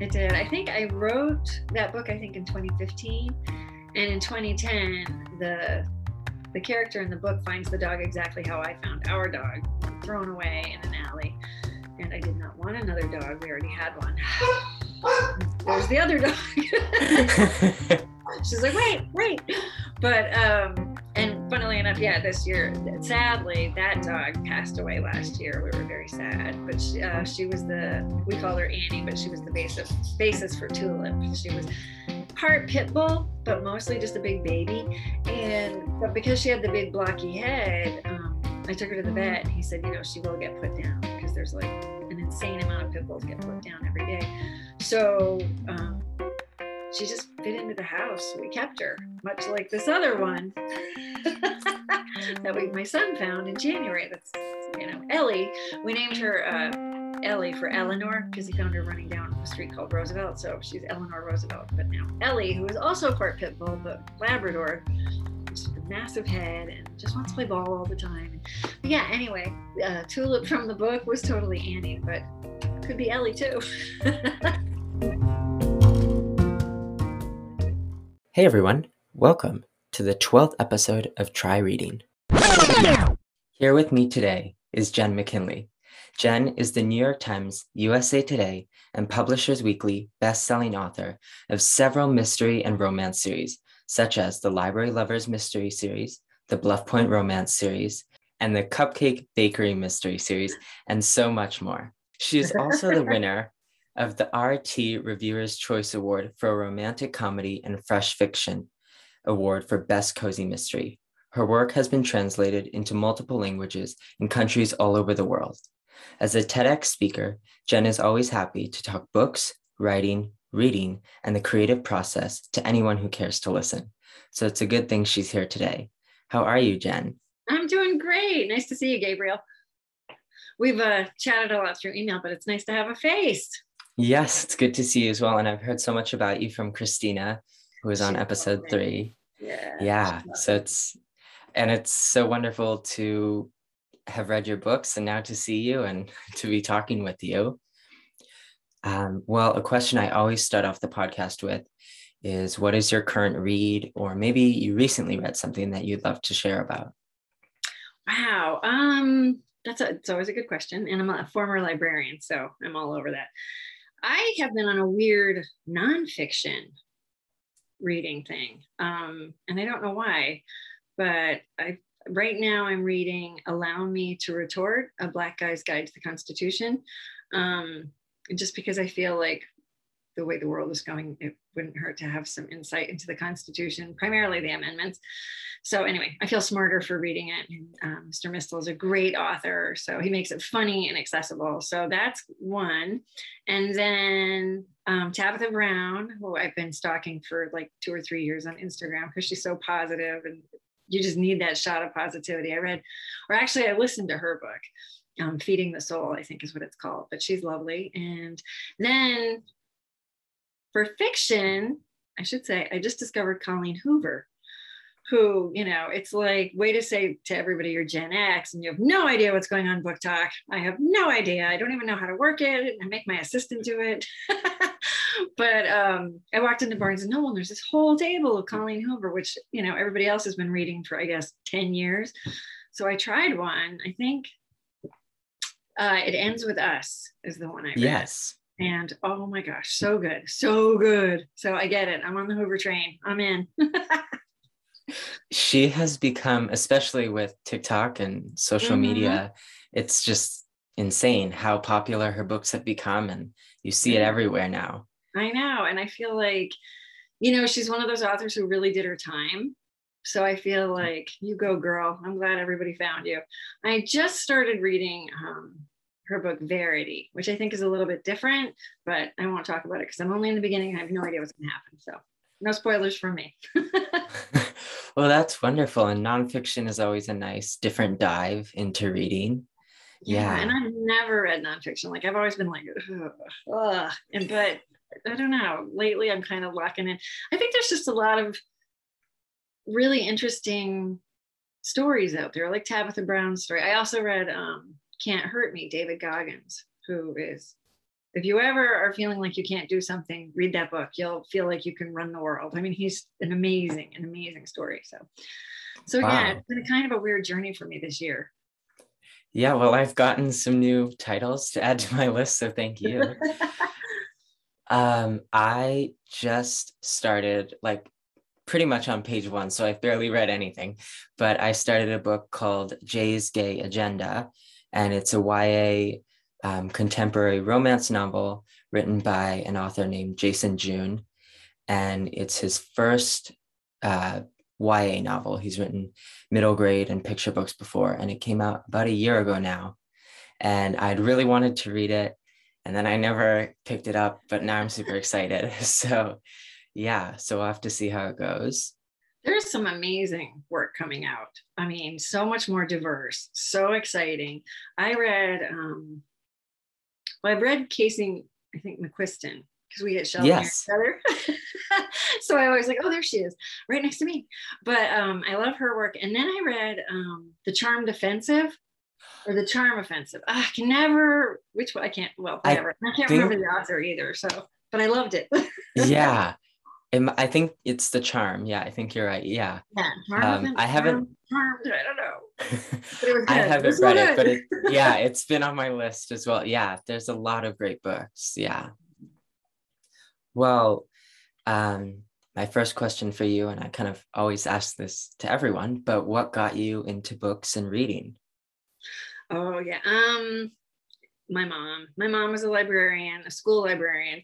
It did. I think I wrote that book. I think in 2015, and in 2010, the the character in the book finds the dog exactly how I found our dog, thrown away in an alley. And I did not want another dog. We already had one. There's the other dog. She's like, wait, wait. But um, and funnily enough, yeah, this year, sadly, that dog passed away last year. We were very sad. But she, uh, she was the we call her Annie, but she was the basis basis for Tulip. She was part pit bull, but mostly just a big baby. And but because she had the big blocky head, um, I took her to the vet. And he said, you know, she will get put down because there's like an insane amount of pit bulls get put down every day. So um, she just fit into the house. We kept her, much like this other one that we my son found in January. That's you know Ellie. We named her. Uh, Ellie for Eleanor because he found her running down a street called Roosevelt. So she's Eleanor Roosevelt. But now Ellie, who is also part pit bull, but Labrador, just a massive head and just wants to play ball all the time. But yeah, anyway, uh, Tulip from the book was totally Annie, but could be Ellie too. hey everyone, welcome to the 12th episode of Try Reading. Here with me today is Jenn McKinlay. Jenn is the New York Times, USA Today, and Publishers Weekly best-selling author of several mystery and romance series, such as the Library Lovers Mystery Series, the Bluff Point Romance Series, and the Cupcake Bakery Mystery Series, and so much more. She is also the winner of the RT Reviewer's Choice Award for a Romantic Comedy and Fresh Fiction Award for Best Cozy Mystery. Her work has been translated into multiple languages in countries all over the world. As a TEDx speaker, Jenn is always happy to talk books, writing, reading, and the creative process to anyone who cares to listen. So it's a good thing she's here today. How are you, Jenn? I'm doing great. Nice to see you, Gabriel. We've uh, chatted a lot through email, but it's nice to have a face. Yes, it's good to see you as well. And I've heard so much about you from Christina, who was on episode three. Yeah. Yeah. So it's, and it's so wonderful to have read your books and now to see you and to be talking with you. Um, well, a question I always start off the podcast with is what is your current read, or maybe you recently read something that you'd love to share about? Wow. Um, that's a, it's always a good question. And I'm a former librarian, so I'm all over that. I have been on a weird nonfiction reading thing. Um, and I don't know why, but I right now I'm reading Allow Me to Retort, A Black Guy's Guide to the Constitution. Um, just because I feel like the way the world is going, it wouldn't hurt to have some insight into the Constitution, primarily the amendments. So anyway, I feel smarter for reading it. And, um, Mr. Mystal is a great author, so he makes it funny and accessible. So that's one. And then um, Tabitha Brown, who I've been stalking for like two or three years on Instagram because she's so positive and you just need that shot of positivity. I read, or actually, I listened to her book, um, Feeding the Soul, I think is what it's called, but she's lovely. And then for fiction, I should say, I just discovered Colleen Hoover, who, you know, it's like, way to say to everybody you're Gen X and you have no idea what's going on BookTok. I have no idea. I don't even know how to work it. I make my assistant do it. but um, I walked into Barnes and Noble and there's this whole table of Colleen Hoover, which, you know, everybody else has been reading for, I guess, 10 years. So I tried one. I think uh, It Ends With Us is the one I read. Yes. And oh my gosh, so good, so good. So I get it. I'm on the Hoover train. I'm in. she has become, especially with TikTok and social mm-hmm. media, it's just insane how popular her books have become. And you see it everywhere now. I know. And I feel like, you know, she's one of those authors who really did her time. So I feel like you go, girl. I'm glad everybody found you. I just started reading um, her book Verity, which I think is a little bit different, but I won't talk about it because I'm only in the beginning. I have no idea what's going to happen. So no spoilers from me. well, that's wonderful. And nonfiction is always a nice, different dive into reading. Yeah. yeah. And I've never read nonfiction. Like I've always been like, ugh, ugh. and but I don't know. Lately, I'm kind of locking in. I think there's just a lot of really interesting stories out there, like Tabitha Brown's story. I also read um, Can't Hurt Me, David Goggins, who is if you ever are feeling like you can't do something, read that book. You'll feel like you can run the world. I mean, he's an amazing, an amazing story. So, so wow. yeah, it's been a kind of a weird journey for me this year. Yeah, well, I've gotten some new titles to add to my list, so thank you. um, I just started like pretty much on page one, so I've barely read anything, but I started a book called Jay's Gay Agenda, and it's a YA um, contemporary romance novel written by an author named Jason June. And it's his first uh, YA novel. He's written middle grade and picture books before, and it came out about a year ago now. And I'd really wanted to read it, and then I never picked it up, but now I'm super excited. So, yeah, so we'll have to see how it goes. There's some amazing work coming out. I mean, so much more diverse, so exciting. I read um, well, I've read Casey, I think McQuiston, because we get shelved yes. near each other. so I always like, oh, there she is, right next to me. But um, I love her work. And then I read um, The Charmed Offensive or The Charm Offensive. Ah, I can never, which one? I can't, well, whatever. I, I can't think, remember the author either. So, but I loved it. yeah. I think it's the charm. Yeah, I think you're right. Yeah. Yeah. Um, I haven't. Charmed, I don't know. I haven't read it, but it, yeah, it's been on my list as well. Yeah, there's a lot of great books. Yeah. Well, um, my first question for you, and I kind of always ask this to everyone, but what got you into books and reading? Oh yeah. Um, my mom. My mom was a librarian, a school librarian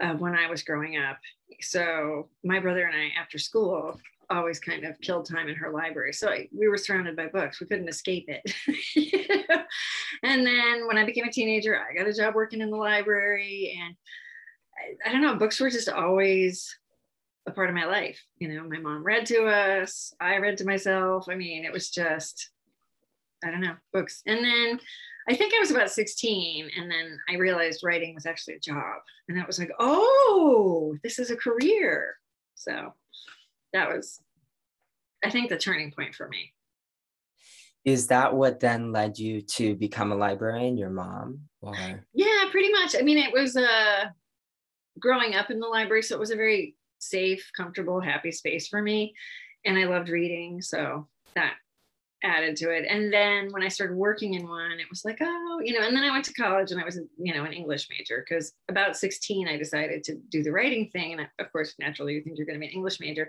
uh, when I was growing up. So my brother and I, after school, always kind of killed time in her library. So I, we were surrounded by books. We couldn't escape it. and then when I became a teenager, I got a job working in the library. And I, I don't know, books were just always a part of my life. You know, my mom read to us, I read to myself. I mean, it was just, I don't know, books. And then I think I was about 16 and then I realized writing was actually a job. And that was like, oh, this is a career. So that was, I think, the turning point for me. Is that what then led you to become a librarian, your mom? Or? Yeah, pretty much. I mean, it was uh, growing up in the library. So it was a very safe, comfortable, happy space for me. And I loved reading. So that added to it. And then when I started working in one, it was like, oh, you know, and then I went to college and I was, you know, an English major because about 16, I decided to do the writing thing. And of course, naturally, you think you're going to be an English major.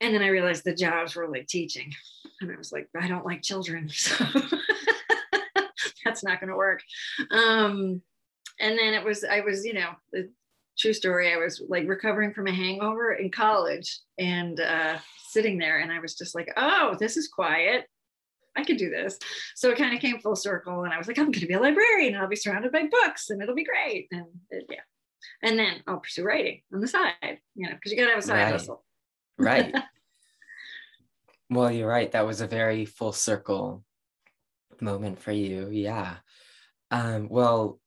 And then I realized the jobs were like teaching. And I was like, I don't like children. So that's not going to work. Um, and then it was, I was, you know, true story, I was like recovering from a hangover in college. And uh, sitting there and I was just like, oh, this is quiet. I could do this. So it kind of came full circle. And I was like, I'm going to be a librarian and I'll be surrounded by books and it'll be great. And it, yeah. And then I'll pursue writing on the side, you know, because you got to have a side right. hustle. Right. well, you're right. That was a very full circle moment for you. Yeah. Um, well,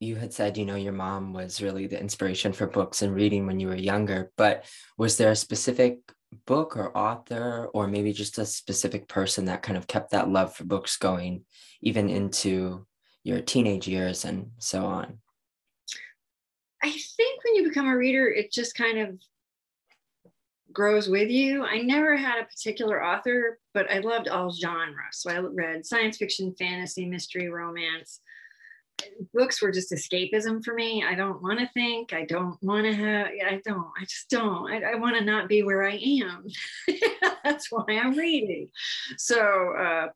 you had said, you know, your mom was really the inspiration for books and reading when you were younger, but was there a specific book or author or maybe just a specific person that kind of kept that love for books going even into your teenage years and so on? I think when you become a reader it just kind of grows with you. I never had a particular author but i loved all genres. So i read science fiction fantasy mystery romance books were just escapism for me. I don't want to think. I don't want to have, I don't, I just don't. I, I want to not be where I am. That's why I'm reading. So, uh,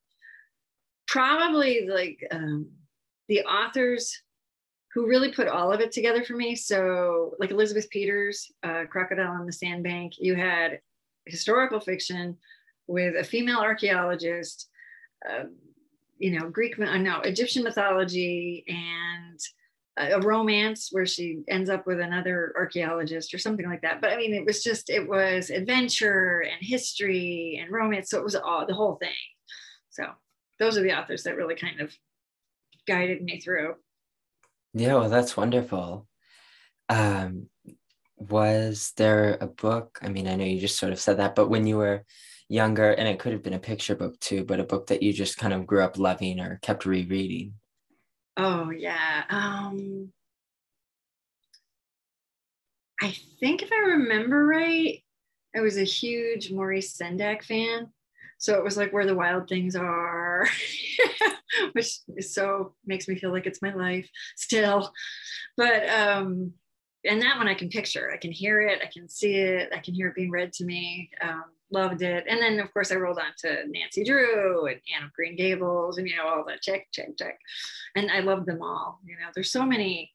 probably like um, the authors who really put all of it together for me. So, like Elizabeth Peters, uh, Crocodile on the Sandbank, you had historical fiction with a female archaeologist. Uh, you know, Greek, uh, no, Egyptian mythology and a romance where she ends up with another archaeologist or something like that. But I mean, it was just, it was adventure and history and romance. So it was all the whole thing. So those are the authors that really kind of guided me through. Yeah, well, that's wonderful. Um, was there a book? I mean, I know you just sort of said that, but when you were younger and it could have been a picture book too but a book that you just kind of grew up loving or kept rereading Oh yeah. Um I think if I remember right, I was a huge Maurice Sendak fan. So it was like where the wild things are, which is so makes me feel like it's my life still. But um, and that one I can picture. I can hear it, I can see it, I can hear it being read to me. Um, loved it. And then of course I rolled on to Nancy Drew and Anne of Green Gables and you know all the check, check, check. And I love them all. You know, there's so many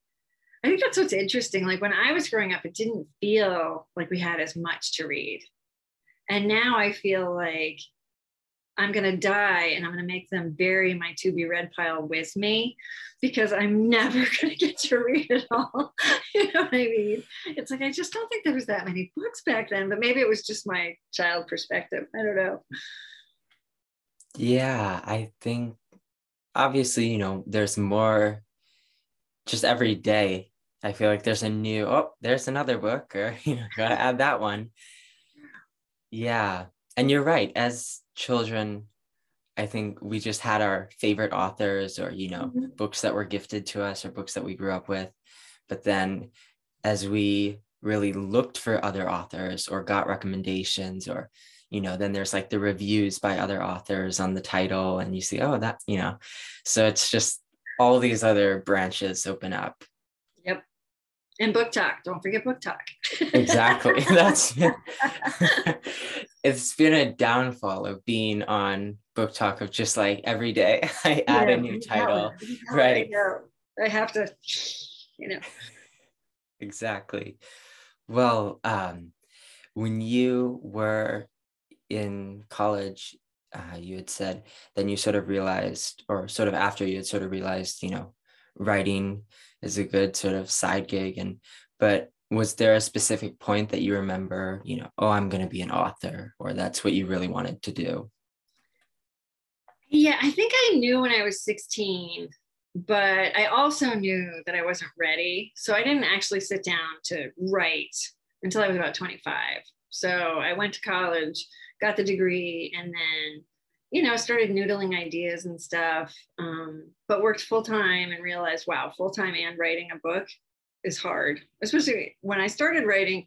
I think that's what's interesting. Like when I was growing up, it didn't feel like we had as much to read. And now I feel like I'm going to die and I'm going to make them bury my to be read pile with me because I'm never going to get to read it all. you know what I mean? It's like, I just don't think there was that many books back then, but maybe it was just my child perspective. I don't know. Yeah, I think obviously, you know, there's more just every day I feel like there's a new, oh, there's another book, or, you know, gotta add that one. Yeah. And you're right. As children, I think we just had our favorite authors or, you know, mm-hmm. books that were gifted to us or books that we grew up with. But then as we really looked for other authors or got recommendations or, you know, then there's like the reviews by other authors on the title and you see, oh, that, you know, so it's just all these other branches open up and BookTok. don't forget BookTok. exactly. That's it's been a downfall of being on BookTok of just like every day. I add a new title. right. I, I have to you know. Exactly. Well um when you were in college uh, you had said then you sort of realized or sort of after you had sort of realized you know writing is a good sort of side gig and but was there a specific point that you remember you know oh i'm going to be an author or that's what you really wanted to do yeah i think i knew when i was 16 but i also knew that i wasn't ready so i didn't actually sit down to write until i was about 25 so i went to college got the degree and then you know, started noodling ideas and stuff, um, but worked full time and realized, wow, full time and writing a book is hard. Especially when I started writing,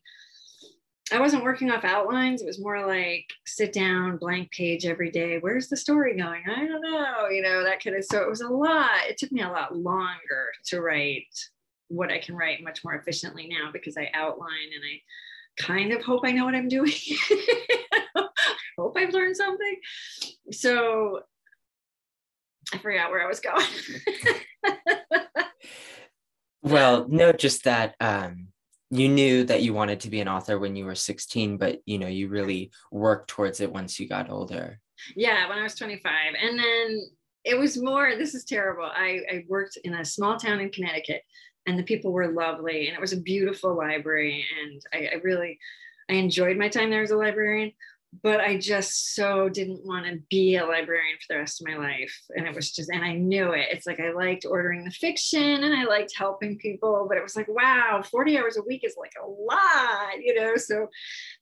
I wasn't working off outlines. It was more like sit down, blank page every day. Where's the story going? I don't know, you know, that kind of. So it was a lot. It took me a lot longer to write what I can write much more efficiently now because I outline and I kind of hope I know what I'm doing. hope I've learned something. So I forgot where I was going. well, no, just that um, you knew that you wanted to be an author when you were 16, but you know, you really worked towards it once you got older. Yeah, when I was 25. And then it was more, this is terrible. I, I worked in a small town in Connecticut and the people were lovely and it was a beautiful library. And I, I really, I enjoyed my time there as a librarian, but I just so didn't want to be a librarian for the rest of my life. And it was just, and I knew it. It's like I liked ordering the fiction and I liked helping people, but it was like, wow, 40 hours a week is like a lot, you know? So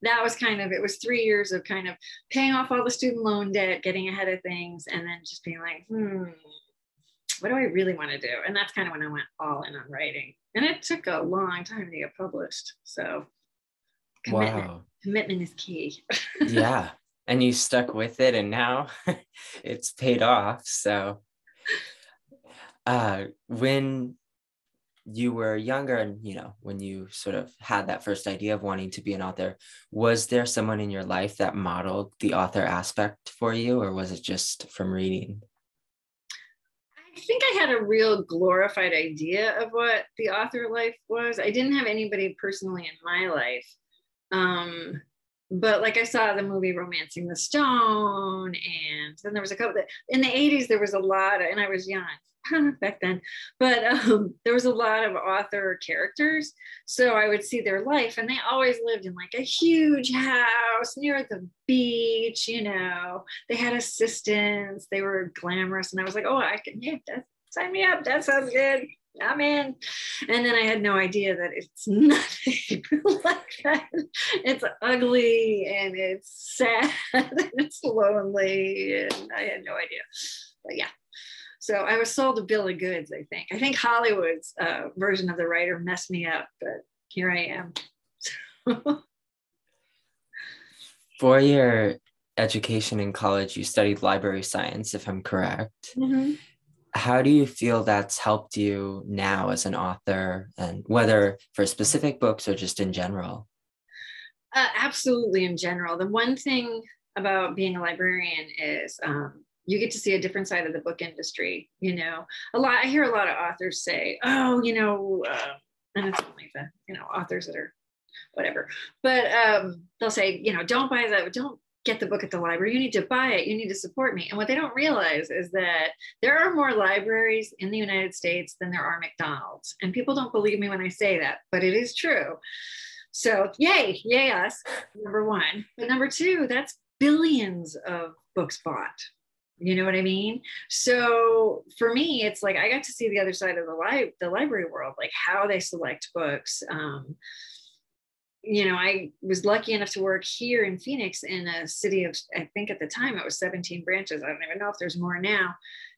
that was kind of, it was three years of kind of paying off all the student loan debt, getting ahead of things, and then just being like, hmm, what do I really want to do? And that's kind of when I went all in on writing. And it took a long time to get published. So commitment. Wow commitment is key. yeah. And you stuck with it and now it's paid off. So uh when you were younger and you know when you sort of had that first idea of wanting to be an author was there someone in your life that modeled the author aspect for you or was it just from reading think i had a real glorified idea of what the author life was. I didn't have anybody personally in my life. Um, but like I saw the movie Romancing the Stone, and then there was a couple that in the 80s there was a lot, of, and I was young back then, but um, there was a lot of author characters. So I would see their life, and they always lived in like a huge house near the beach. You know, they had assistants, they were glamorous, and I was like, oh, I can, yeah, sign me up. That sounds good. I'm in. And then I had no idea that it's nothing like that. It's ugly and it's sad and it's lonely. And I had no idea. But yeah. So I was sold a bill of goods, I think. I think Hollywood's uh, version of the writer messed me up, but here I am. For your education in college, you studied library science, if I'm correct. Mm-hmm. How do you feel that's helped you now as an author, and whether for specific books or just in general? Uh, absolutely, in general. The one thing about being a librarian is um, you get to see a different side of the book industry. You know, a lot. I hear a lot of authors say, "Oh, you know," uh, and it's only the you know authors that are whatever, but um, they'll say, you know, don't buy the, don't get the book at the library. You need to buy it. You need to support me. And what they don't realize is that there are more libraries in the United States than there are McDonald's. And people don't believe me when I say that, but it is true. So, yay, yay, us, number one. But number two, that's billions of books bought. You know what I mean? So for me, it's like I got to see the other side of the li- the library world, like how they select books. Um, you know, I was lucky enough to work here in Phoenix in a city of, I think at the time it was 17 branches. I don't even know if there's more now.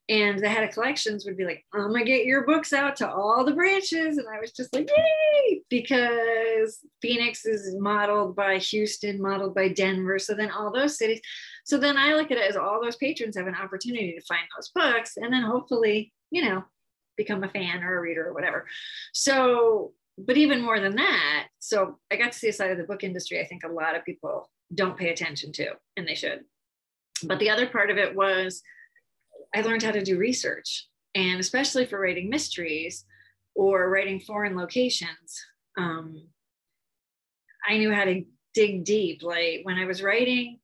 And the head of collections would be like, I'm gonna get your books out to all the branches. And I was just like, yay, because Phoenix is modeled by Houston, modeled by Denver. So then all those cities. So then I look at it as all those patrons have an opportunity to find those books and then hopefully, you know, become a fan or a reader or whatever. So but even more than that, so I got to see a side of the book industry I think a lot of people don't pay attention to, and they should. But the other part of it was I learned how to do research, and especially for writing mysteries or writing foreign locations, um, I knew how to dig deep. Like when I was writing,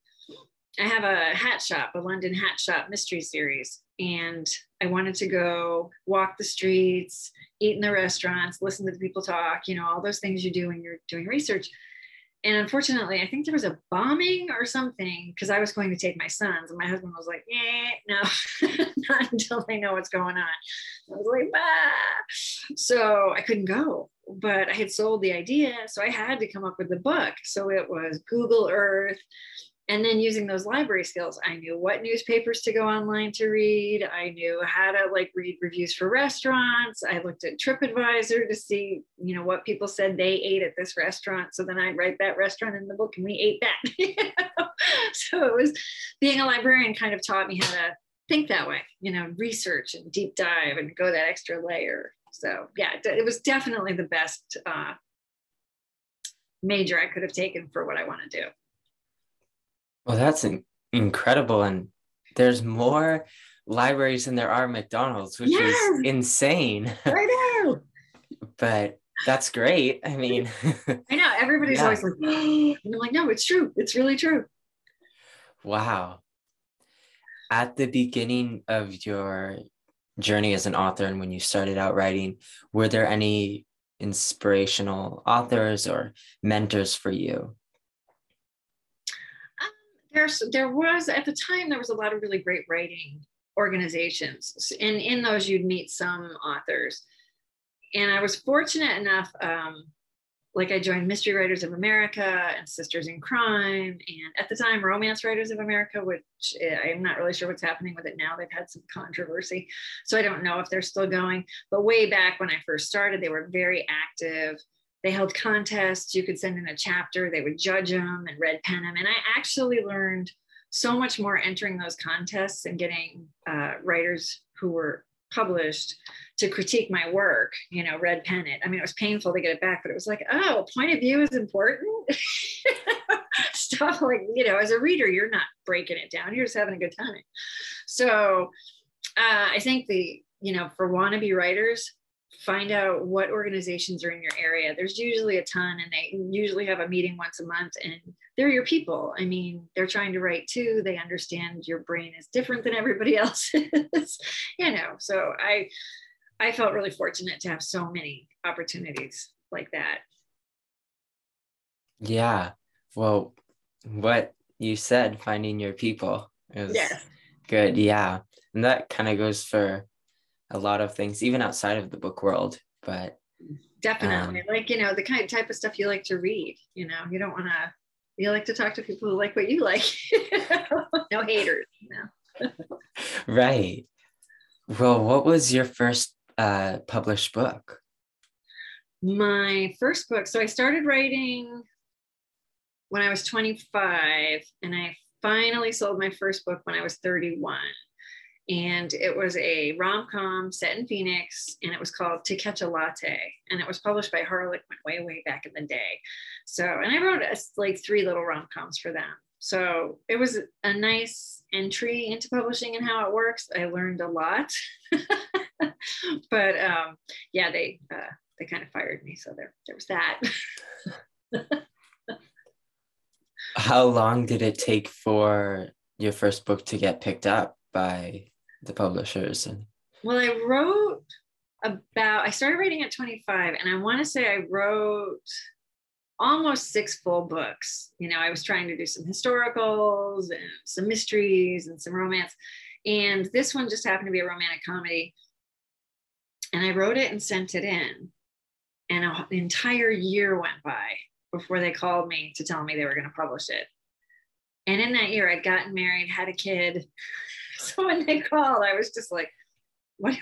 I have a hat shop, a London hat shop mystery series, and I wanted to go walk the streets, eat in the restaurants, listen to the people talk, you know, all those things you do when you're doing research. And unfortunately, I think there was a bombing or something because I was going to take my sons, and my husband was like, eh, no, not until they know what's going on. I was like, bah. So I couldn't go, but I had sold the idea. So I had to come up with the book. So it was Google Earth, and then using those library skills i knew what newspapers to go online to read. I knew how to like read reviews for restaurants. I looked at tripadvisor to see you know what people said they ate at this restaurant. So then i'd write that restaurant in the book and we ate that. So it was being a librarian kind of taught me how to think that way you know research and deep dive and go that extra layer. So yeah it was definitely the best uh, major i could have taken for what i want to do well, that's in- incredible. And there's more libraries than there are McDonald's, which yes! is insane. I know. but that's great. I mean, I know everybody's yeah. always like, oh, and I'm like, no, it's true. It's really true. Wow. At the beginning of your journey as an author and when you started out writing, were there any inspirational authors or mentors for you? There's there was at the time there was a lot of really great writing organizations and in those you'd meet some authors. And i was fortunate enough um, like i joined mystery writers of america and sisters in crime and at the time romance writers of america which eh, i'm not really sure what's happening with it now. They've had some controversy so i don't know if they're still going. But way back when i first started they were very active they held contests. You could send in a chapter, they would judge them and red pen them. And I actually learned so much more entering those contests and getting uh, writers who were published to critique my work, you know, red pen it. I mean, it was painful to get it back, but it was like, oh, point of view is important. Stuff like, you know, as a reader, you're not breaking it down, you're just having a good time. So uh, I think the, you know, for wannabe writers, find out what organizations are in your area. There's usually a ton, and they usually have a meeting once a month, and they're your people. I mean, they're trying to write too. They understand your brain is different than everybody else's, you know. So I, I felt really fortunate to have so many opportunities like that. Yeah. Well, what you said, finding your people is yes. good. Yeah. And that kind of goes for a lot of things, even outside of the book world. But definitely, um, like you know, the kind of type of stuff you like to read. You know, you don't want to. You like to talk to people who like what you like. no haters. No. right. Well, what was your first uh, published book? My first book. So I started writing when I was 25, and I finally sold my first book when I was 31. And it was a rom com set in Phoenix, and it was called To Catch a Latte. And it was published by Harlequin way, way back in the day. So, and I wrote like three little rom coms for them. So it was a nice entry into publishing and how it works. I learned a lot, but um, yeah, they uh, they kind of fired me. So there there was that. how long did it take for your first book to get picked up by the publishers? And well, I wrote about. I started writing at 25, and I want to say I wrote almost six full books. You know, I was trying to do some historicals and some mysteries and some romance. And this one just happened to be a romantic comedy. And I wrote it and sent it in. And an entire year went by before they called me to tell me they were going to publish it. And in that year, I'd gotten married, had a kid. So when they called, I was just like, what,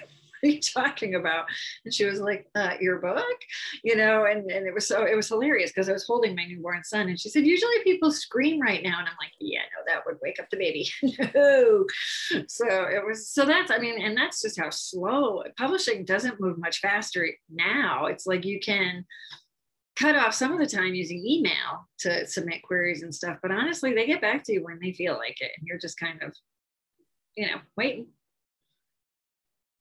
are you talking about? And she was like, uh, your book, you know, and, and it was so, it was hilarious because I was holding my newborn son and she said, usually people scream right now. And I'm like, yeah, no, that would wake up the baby. no. So it was, so that's, I mean, and that's just how slow publishing doesn't move much faster now. It's like you can, cut off some of the time using email to submit queries and stuff but honestly they get back to you when they feel like it and you're just kind of you know waiting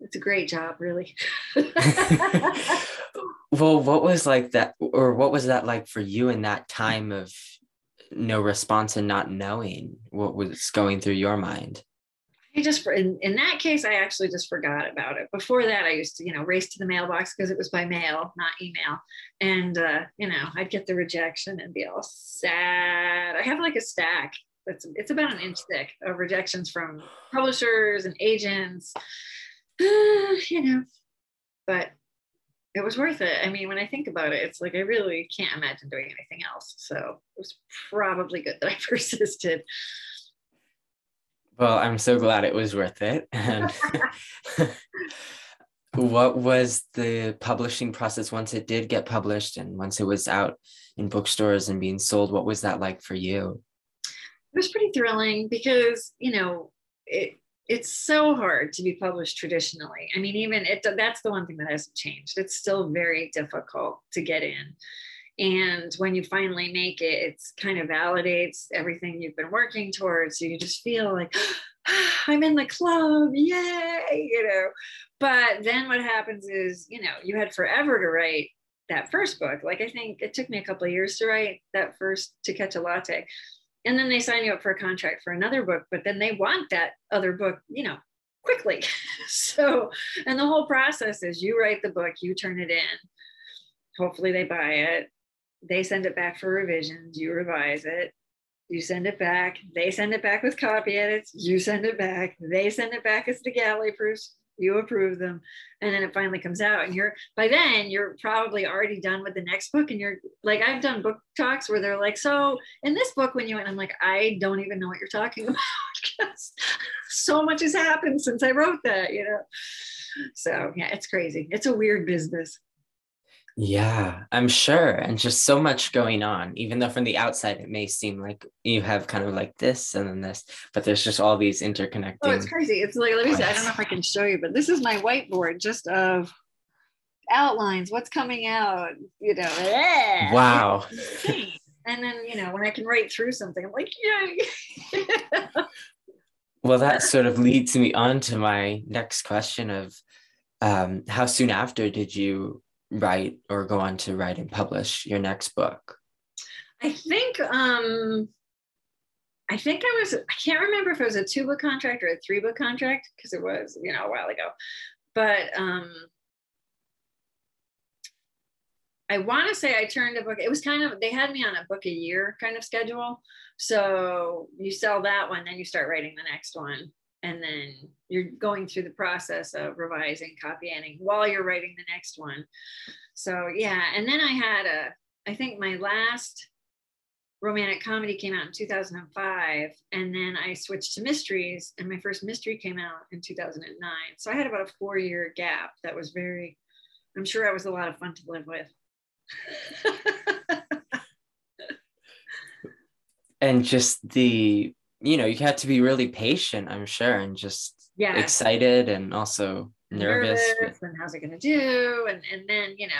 it's a great job, really. well, what was like that, or what was that like for you in that time of no response and not knowing what was going through your mind? I just, in, in that case, I actually just forgot about it. Before that, I used to, you know, race to the mailbox because it was by mail, not email. And, uh, you know, I'd get the rejection and be all sad. I have like a stack that's, it's about an inch thick of rejections from publishers and agents uh, you know, but it was worth it. I mean, when I think about it, it's like I really can't imagine doing anything else. So it was probably good that I persisted. Well, I'm so glad it was worth it. And what was the publishing process once it did get published and once it was out in bookstores and being sold? What was that like for you? It was pretty thrilling because, you know, it, it's so hard to be published traditionally. I mean, even it that's the one thing that hasn't changed. It's still very difficult to get in. And when you finally make it, it's kind of validates everything you've been working towards. So you just feel like I'm in the club, yay, you know. But then what happens is, you know, you had forever to write that first book. Like I think it took me a couple of years to write that first to catch a latte and then they sign you up for a contract for another book but then they want that other book you know quickly. So and the whole process is you write the book you turn it in. Hopefully they buy it. They send it back for revisions you revise it. You send it back they send it back with copy edits you send it back they send it back as the galley proofs you approve them and then it finally comes out and you're by then you're probably already done with the next book and you're like i've done book talks where they're like so in this book when you went i'm like i don't even know what you're talking about because so much has happened since i wrote that you know? So yeah it's crazy. It's a weird business yeah, I'm sure. And just so much going on, even though from the outside it may seem like you have kind of like this and then this, but there's just all these interconnecting. Oh, it's crazy. It's like, let me see, I don't know if I can show you, but this is my whiteboard just of outlines, what's coming out, you know. Wow. And then, you know, when I can write through something, I'm like, yay. well, that sort of leads me on to my next question of um, how soon after did you write or go on to write and publish your next book? I think um I think I was I can't remember if it was a two book contract or a three book contract because it was, you know, a while ago. But um I want to say I turned a book. It was kind of they had me on a book a year kind of schedule. So you sell that one, then you start writing the next one and then you're going through the process of revising copy editing while you're writing the next one. So yeah and then i had a i think my last romantic comedy came out in 2005 and then i switched to mysteries and my first mystery came out in 2009 so i had about a four year gap that was very i'm sure i was a lot of fun to live with. And just the you know you had to be really patient i'm sure and just yeah. excited and also nervous, nervous and how's it going to do? And and then you know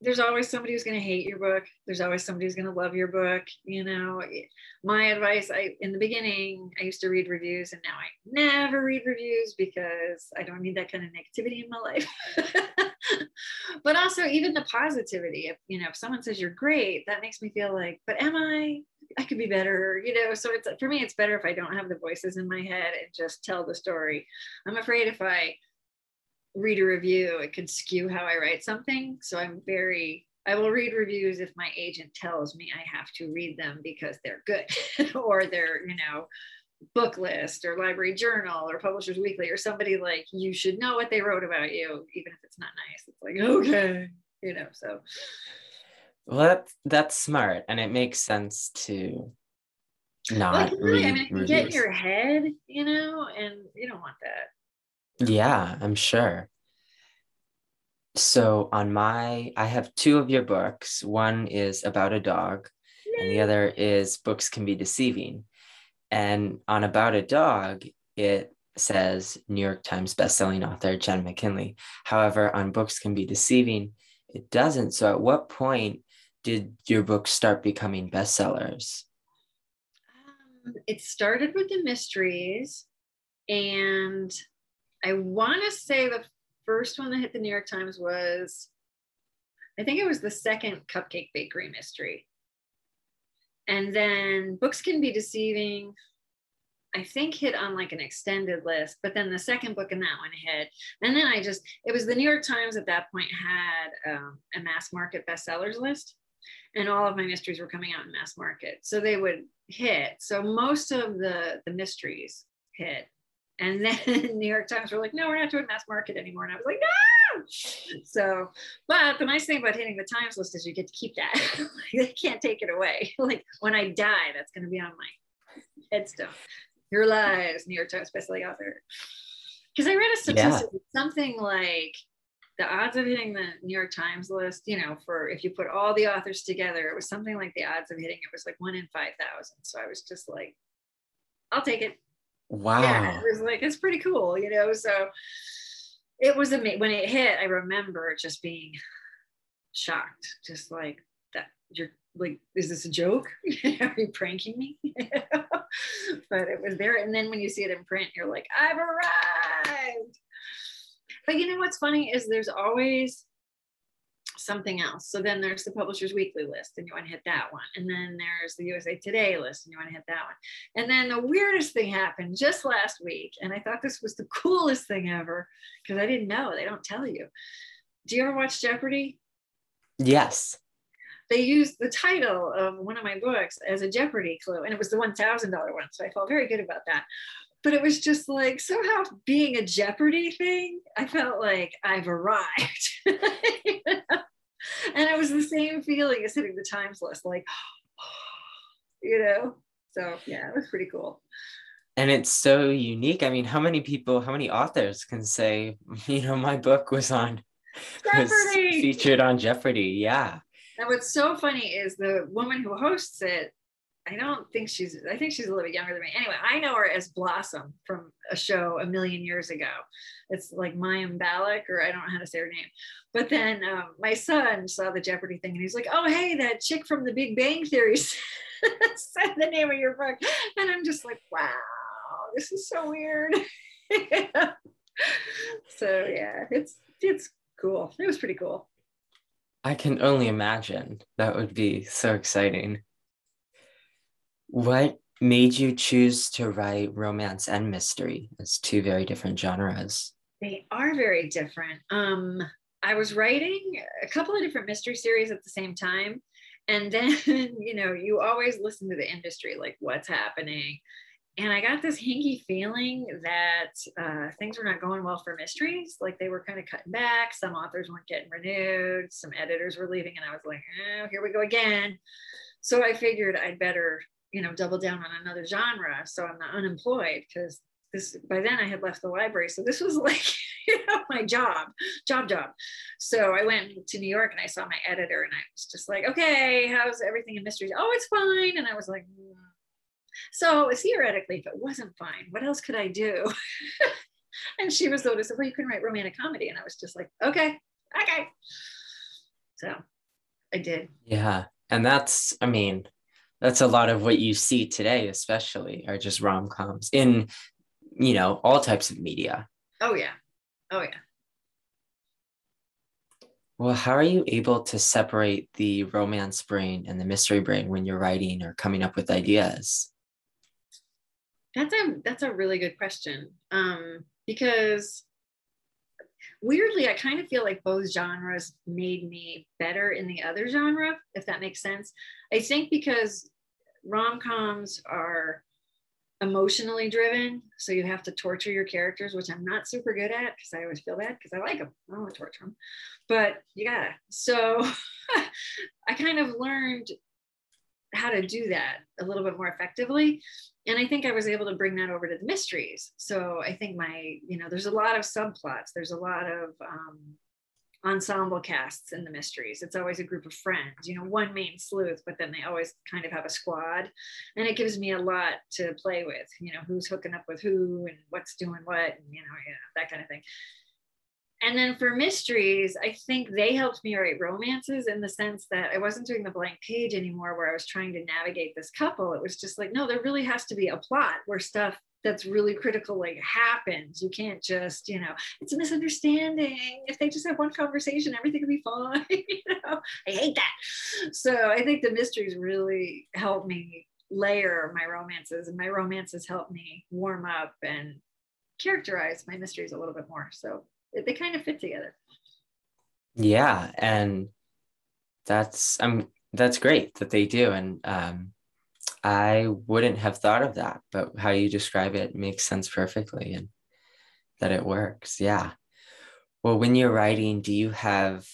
there's always somebody who's going to hate your book. There's always somebody who's going to love your book you know? My advice i in the beginning i used to read reviews and now i never read reviews because i don't need that kind of negativity in my life. But also even the positivity if you know if someone says you're great that makes me feel like but am i? I could be better you know? So it's for me it's better if i don't have the voices in my head and just tell the story. I'm afraid if i read a review it could skew how i write something. So i'm very i will read reviews if my agent tells me i have to read them because they're good or they're you know Booklist or library journal or publishers weekly or somebody like you should know what they wrote about you even if it's not nice. It's like okay you know so. Well that's that's smart and it makes sense to not like, really, i mean it get in your head you know and you don't want that yeah i'm sure so on my i have two of your books one is about a dog Yay. and the other is books can be deceiving and on About a Dog, it says New York Times bestselling author Jenn McKinlay. However, on Books Can Be Deceiving, it doesn't. So at what point did your books start becoming bestsellers? Um, it started with the mysteries. And I want to say the first one that hit the New York Times was, I think it was the second Cupcake Bakery mystery. And then books can be deceiving. I think hit on like an extended list, but then the second book in that one hit. And then I just, it was the New York Times at that point had um, a mass market bestsellers list, and all of my mysteries were coming out in mass market. So they would hit. So most of the, the mysteries hit. And then New York Times were like, no, we're not doing mass market anymore. And I was like, no. So, but the nice thing about hitting the Times list is you get to keep that. they can't take it away. like when I die, that's going to be on my headstone. Your lies, New York Times bestselling author. Because I read a statistic, yeah. something like the odds of hitting the New York Times list, you know, for if you put all the authors together, it was something like the odds of hitting it was like one in 5,000. So I was just like, I'll take it. Wow. Yeah, it was like, it's pretty cool, you know? So it was amazing when it hit i remember just being shocked just like that you're like is this a joke are you pranking me but it was there and then when you see it in print you're like i've arrived but you know what's funny is there's always something else. So then there's the Publishers Weekly list, and you want to hit that one. And then there's the USA Today list, and you want to hit that one. And then the weirdest thing happened just last week, and I thought this was the coolest thing ever because I didn't know. They don't tell you. Do you ever watch Jeopardy? Yes. They used the title of one of my books as a Jeopardy clue, and it was the $1,000 one. So I felt very good about that but it was just like somehow being a jeopardy thing i felt like i've arrived and it was the same feeling as hitting the times list, like, you know. So yeah, it was pretty cool. And it's so unique. I mean, how many people, how many authors can say, you know, my book was on was featured on Jeopardy? Yeah. And what's so funny is the woman who hosts it I don't think she's, I think she's a little bit younger than me. Anyway, I know her as Blossom from a show a million years ago. It's like Mayim Bialik, or I don't know how to say her name. But then um, my son saw the Jeopardy thing and he's like, oh, hey, that chick from the Big Bang Theory said the name of your book. And I'm just like, wow, this is so weird. so yeah, it's, it's cool. It was pretty cool. I can only imagine that would be so exciting. What made you choose to write romance and mystery as two very different genres? They are very different. Um, I was writing a couple of different mystery series at the same time. And then, you know, you always listen to the industry, like what's happening. and I got this hinky feeling that uh, things were not going well for mysteries. Like they were kind of cutting back. Some authors weren't getting renewed. Some editors were leaving, and I was like, oh, here we go again. So I figured I'd better, you know, double down on another genre so I'm not unemployed because this by then I had left the library. So this was like, you know, my job, job, job. So I went to New York and I saw my editor and I was just like, okay, how's everything in mysteries? Oh, it's fine. And I was like, mm. so theoretically, if it wasn't fine, what else could I do? and she was noticing, well, you can write romantic comedy. And I was just like, okay, okay. So I did. Yeah. And that's, I mean, that's a lot of what you see today, especially are just rom coms in you know, all types of media. Oh, yeah. Oh, yeah. Well, how are you able to separate the romance brain and the mystery brain when you're writing or coming up with ideas? That's a that's a really good question. Um, because weirdly, I kind of feel like both genres made me better in the other genre, if that makes sense. I think because rom-coms are emotionally driven. So you have to torture your characters, which I'm not super good at because I always feel bad because I like them. I don't want to torture them, but you gotta. So I kind of learned how to do that a little bit more effectively. And I think I was able to bring that over to the mysteries. So I think my, you know, there's a lot of subplots, there's a lot of um, ensemble casts in the mysteries. It's always a group of friends, you know, one main sleuth, but then they always kind of have a squad. And it gives me a lot to play with, you know, who's hooking up with who and what's doing what, and, you know, yeah, that kind of thing. And then for mysteries, I think they helped me write romances in the sense that I wasn't doing the blank page anymore where I was trying to navigate this couple. It was just like, no, there really has to be a plot where stuff that's really critical like happens. You can't just you know it's a misunderstanding. If they just have one conversation everything will be fine you know? I hate that. So i think the mysteries really helped me layer my romances and my romances helped me warm up and characterize my mysteries a little bit more. So they kind of fit together yeah and that's i'm that's great that they do and um I wouldn't have thought of that, but how you describe it makes sense perfectly and that it works. Yeah. Well, when you're writing, do you have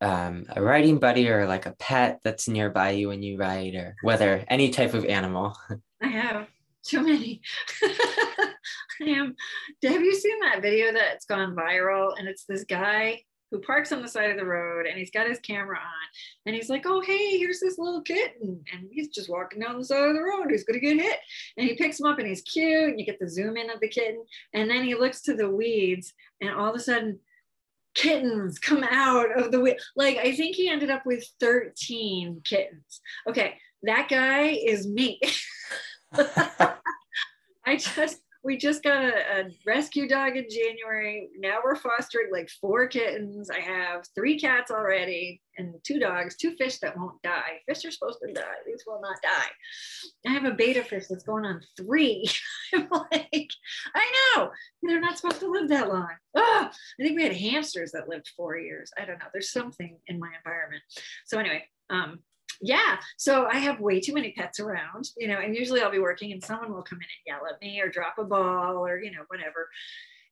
um, a writing buddy or like a pet that's nearby you when you write, or whether any type of animal? I have too many. Have you seen that video that's gone viral? And it's this guy who parks on the side of the road and he's got his camera on and he's like, Oh, hey, here's this little kitten. And he's just walking down the side of the road. He's going to get hit. And he picks him up and he's cute. And you get the zoom in of the kitten. And then he looks to the weeds and all of a sudden, kittens come out of the weed. Like, I think he ended up with 13 kittens. Okay, that guy is me. I just, we just got a, a, rescue dog in January. Now we're fostering like four kittens. I have three cats already and two dogs, two fish that won't die. Fish are supposed to die. These will not die. I have a betta fish that's going on three. I'm like, I know they're not supposed to live that long. Oh, I think we had hamsters that lived four years. I don't know. There's something in my environment. So anyway, um, yeah so i have way too many pets around you know and usually i'll be working and someone will come in and yell at me or drop a ball or you know whatever.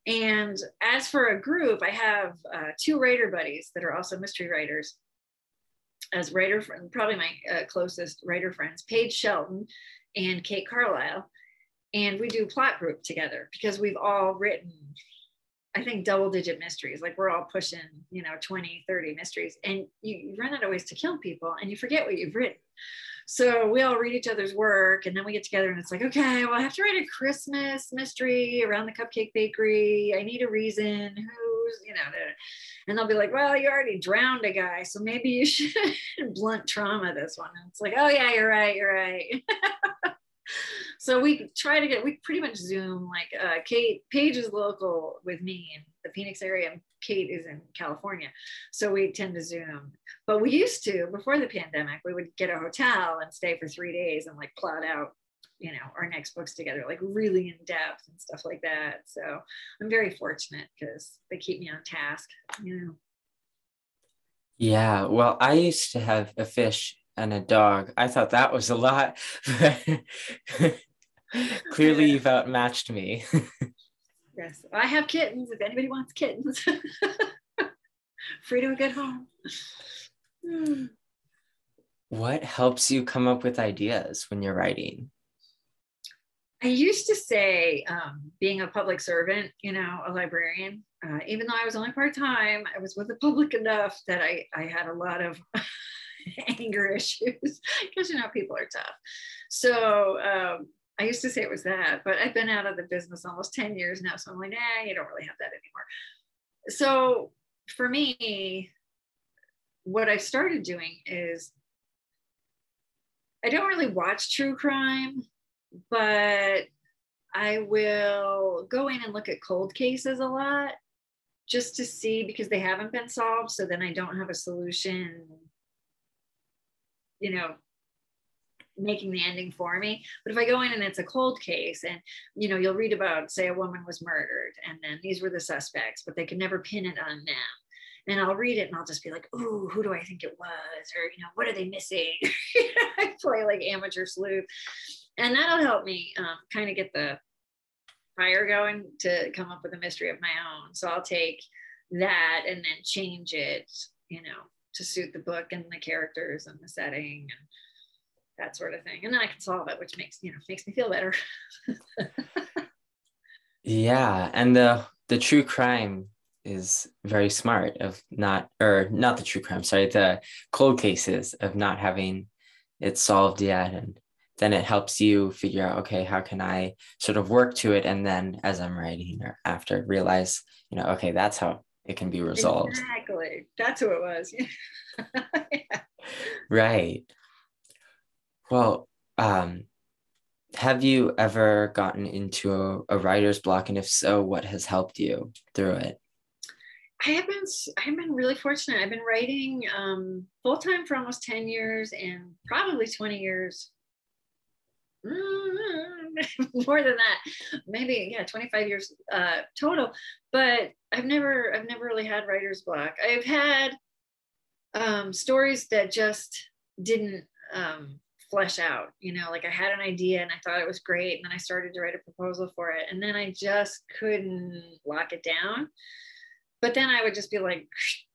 And as for a group i have uh, two writer buddies that are also mystery writers. As writer probably my uh, closest writer friends paige shelton and kate carlisle. And we do plot group together because we've all written I think double digit mysteries. Like we're all pushing, you know, 20, 30 mysteries. And you, you run out of ways to kill people and you forget what you've written. So we all read each other's work and then we get together and it's like, okay, well, I have to write a Christmas mystery around the cupcake bakery. I need a reason. Who's, you know, and they'll be like, well, you already drowned a guy. So maybe you should blunt trauma this one. And it's like, oh, yeah, you're right. You're right. so we try to get we pretty much zoom like uh, kate paige is local with me in the phoenix area and kate is in california. So we tend to zoom. But we used to before the pandemic we would get a hotel and stay for three days and like plot out you know our next books together like really in depth and stuff like that. So i'm very fortunate because they keep me on task you know. Yeah well i used to have a fish and a dog. I thought that was a lot. Clearly, you've outmatched me. yes, I have kittens. If anybody wants kittens, free to a good home. what helps you come up with ideas when you're writing? I used to say um, being a public servant, you know, a librarian, uh, even though I was only part time, I was with the public enough that I, I had a lot of anger issues because, you know, people are tough. So um, I used to say it was that, but I've been out of the business almost 10 years now. So I'm like, nah, you don't really have that anymore. So for me, what I've started doing is I don't really watch true crime but I will go in and look at cold cases a lot just to see because they haven't been solved. So then I don't have a solution, you know, making the ending for me. But if I go in and it's a cold case and, you know, you'll read about, say, a woman was murdered and then these were the suspects, but they can never pin it on them and I'll read it and I'll just be like, "Ooh, who do I think it was?" Or you know, what are they missing? I play like amateur sleuth, and that'll help me um, kind of get the fire going to come up with a mystery of my own. So I'll take that and then change it, you know, to suit the book and the characters and the setting and that sort of thing. And then I can solve it, which makes you know makes me feel better. yeah, and the the true crime is very smart of not or not the true crime sorry the cold cases of not having it solved yet and then it helps you figure out okay how can i sort of work to it and then as i'm writing or after realize you know okay that's how it can be resolved exactly that's who it was yeah. right well um have you ever gotten into a, a writer's block and if so what has helped you through it I have been I've been really fortunate. I've been writing um, full time for almost ten years, and probably twenty years. more than that, maybe yeah, twenty five years uh, total. But I've never I've never really had writer's block. I've had um, stories that just didn't um, flesh out. You know, like I had an idea and I thought it was great, and then I started to write a proposal for it, and then I just couldn't lock it down but then I would just be like,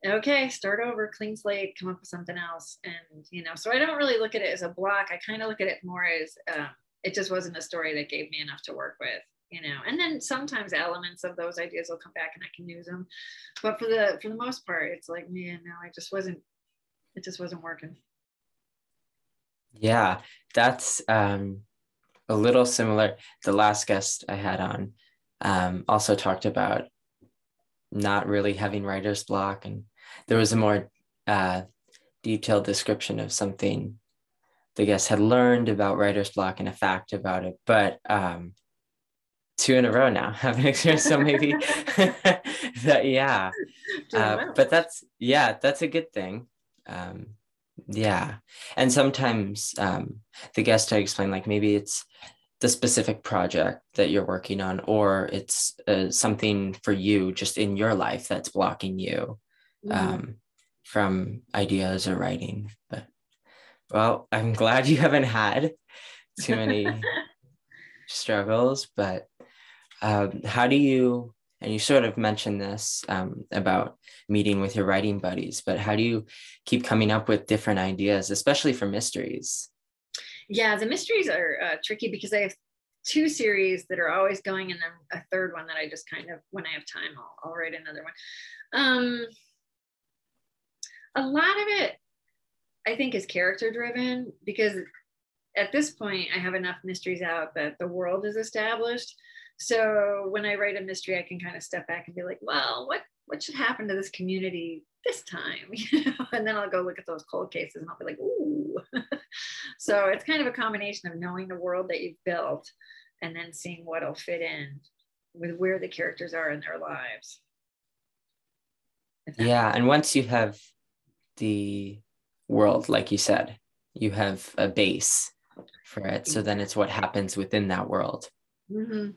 okay, start over, clean slate, come up with something else. And, you know, so I don't really look at it as a block. I kind of look at it more as um, it just wasn't a story that gave me enough to work with, you know, and then sometimes elements of those ideas will come back and I can use them. But for the, for the most part, it's like, man, no, I just wasn't, it just wasn't working. Yeah, that's um, a little similar. The last guest I had on um, also talked about not really having writer's block. And there was a more uh, detailed description of something the guest had learned about writer's block and a fact about it. But um, two in a row now having experience. So maybe that, yeah. Uh, but that's, yeah, that's a good thing. Um, yeah. And sometimes um, the guest I explain, like maybe it's the specific project that you're working on, or it's uh, something for you just in your life that's blocking you mm-hmm. um, from ideas or writing. But well, I'm glad you haven't had too many struggles. But um, how do you? And you sort of mentioned this um, about meeting with your writing buddies, but how do you keep coming up with different ideas, especially for mysteries? yeah the mysteries are uh, tricky because i have two series that are always going and then a third one that i just kind of when i have time i'll, I'll write another one um, a lot of it i think is character driven because at this point i have enough mysteries out that the world is established. So when i write a mystery i can kind of step back and be like well what what should happen to this community this time? You know and then i'll go look at those cold cases and i'll be like ooh. So it's kind of a combination of knowing the world that you've built and then seeing what'll fit in with where the characters are in their lives. Yeah and once you have the world like you said you have a base for it so then it's what happens within that world mm-hmm.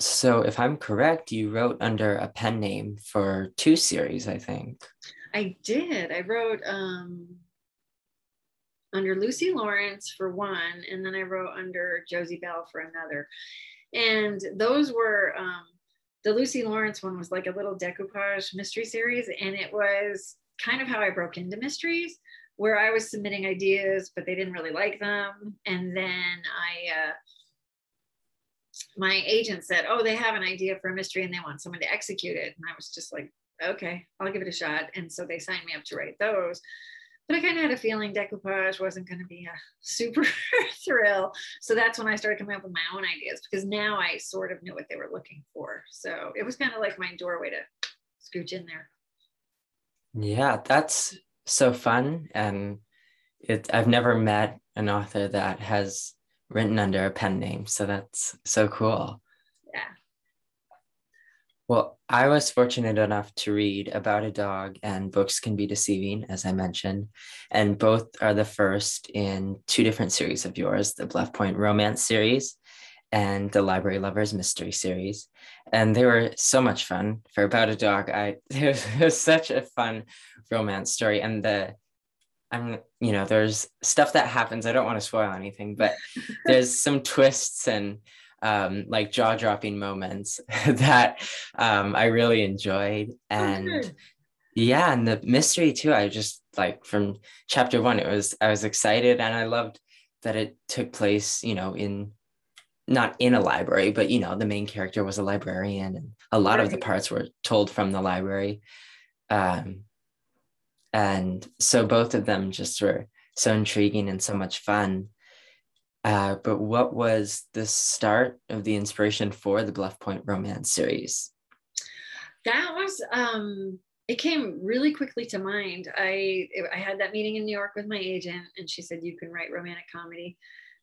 So, if I'm correct, you wrote under a pen name for two series, I think. I did. I wrote um under Lucy Lawrence for one, and then I wrote under Josie Bell for another. And those were um, the Lucy Lawrence one was like a little decoupage mystery series, and it was kind of how I broke into mysteries, where I was submitting ideas, but they didn't really like them. And then I, uh, my agent said, Oh, they have an idea for a mystery and they want someone to execute it. And I was just like, Okay, I'll give it a shot. And so they signed me up to write those but I kind of had a feeling decoupage wasn't going to be a super thrill. So that's when I started coming up with my own ideas because now I sort of knew what they were looking for. So it was kind of like my doorway to scooch in there. Yeah, that's so fun. And it, I've never met an author that has written under a pen name. So that's so cool. Yeah. Well, I was fortunate enough to read About a Dog and Books Can Be Deceiving, as I mentioned, and both are the first in two different series of yours the Bluff Point Romance series and the Library Lovers Mystery series. And they were so much fun. For About a Dog, I it was such a fun romance story. And the I'm, you know, there's stuff that happens. I don't want to spoil anything, but there's some twists and um, like jaw dropping moments that um, I really enjoyed. Oh, and oh, yeah, and the mystery too. I just like from chapter one, it was, I was excited and I loved that it took place, you know, in not in a library, but you know, the main character was a librarian and a lot right. of the parts were told from the library. Um, and so both of them just were so intriguing and so much fun. Uh, but what was the start of the inspiration for the Bluff Point Romance series? That was um, it came really quickly to mind. I I had that meeting in New York with my agent, and she said you can write romantic comedy,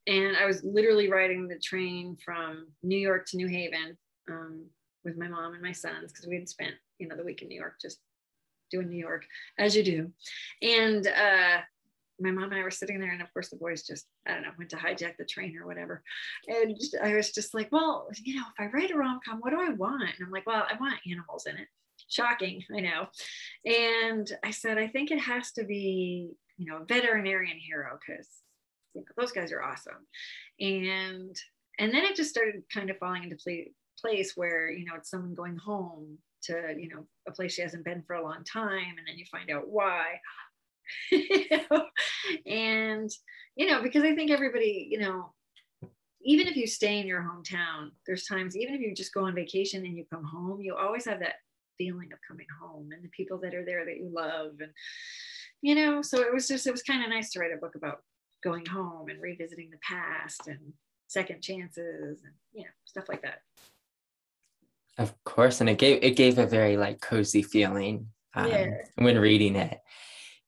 and I was literally riding the train from New York to New Haven um, with my mom and my sons because we had spent you know the week in New York just doing New York as you do, and uh, my mom and I were sitting there, and of course the boys just I don't know went to hijack the train or whatever, and I was just like, well, you know, if I write a rom com, what do I want? And I'm like, well, I want animals in it. Shocking, I know. And I said, I think it has to be, you know, a veterinarian hero because you know, those guys are awesome. And and then it just started kind of falling into play, place where you know it's someone going home to you know a place she hasn't been for a long time and then you find out why and you know because i think everybody you know even if you stay in your hometown there's times even if you just go on vacation and you come home you always have that feeling of coming home and the people that are there that you love and you know so it was just it was kind of nice to write a book about going home and revisiting the past and second chances and you know stuff like that of course and it gave it gave a very like cozy feeling um, yeah. when reading it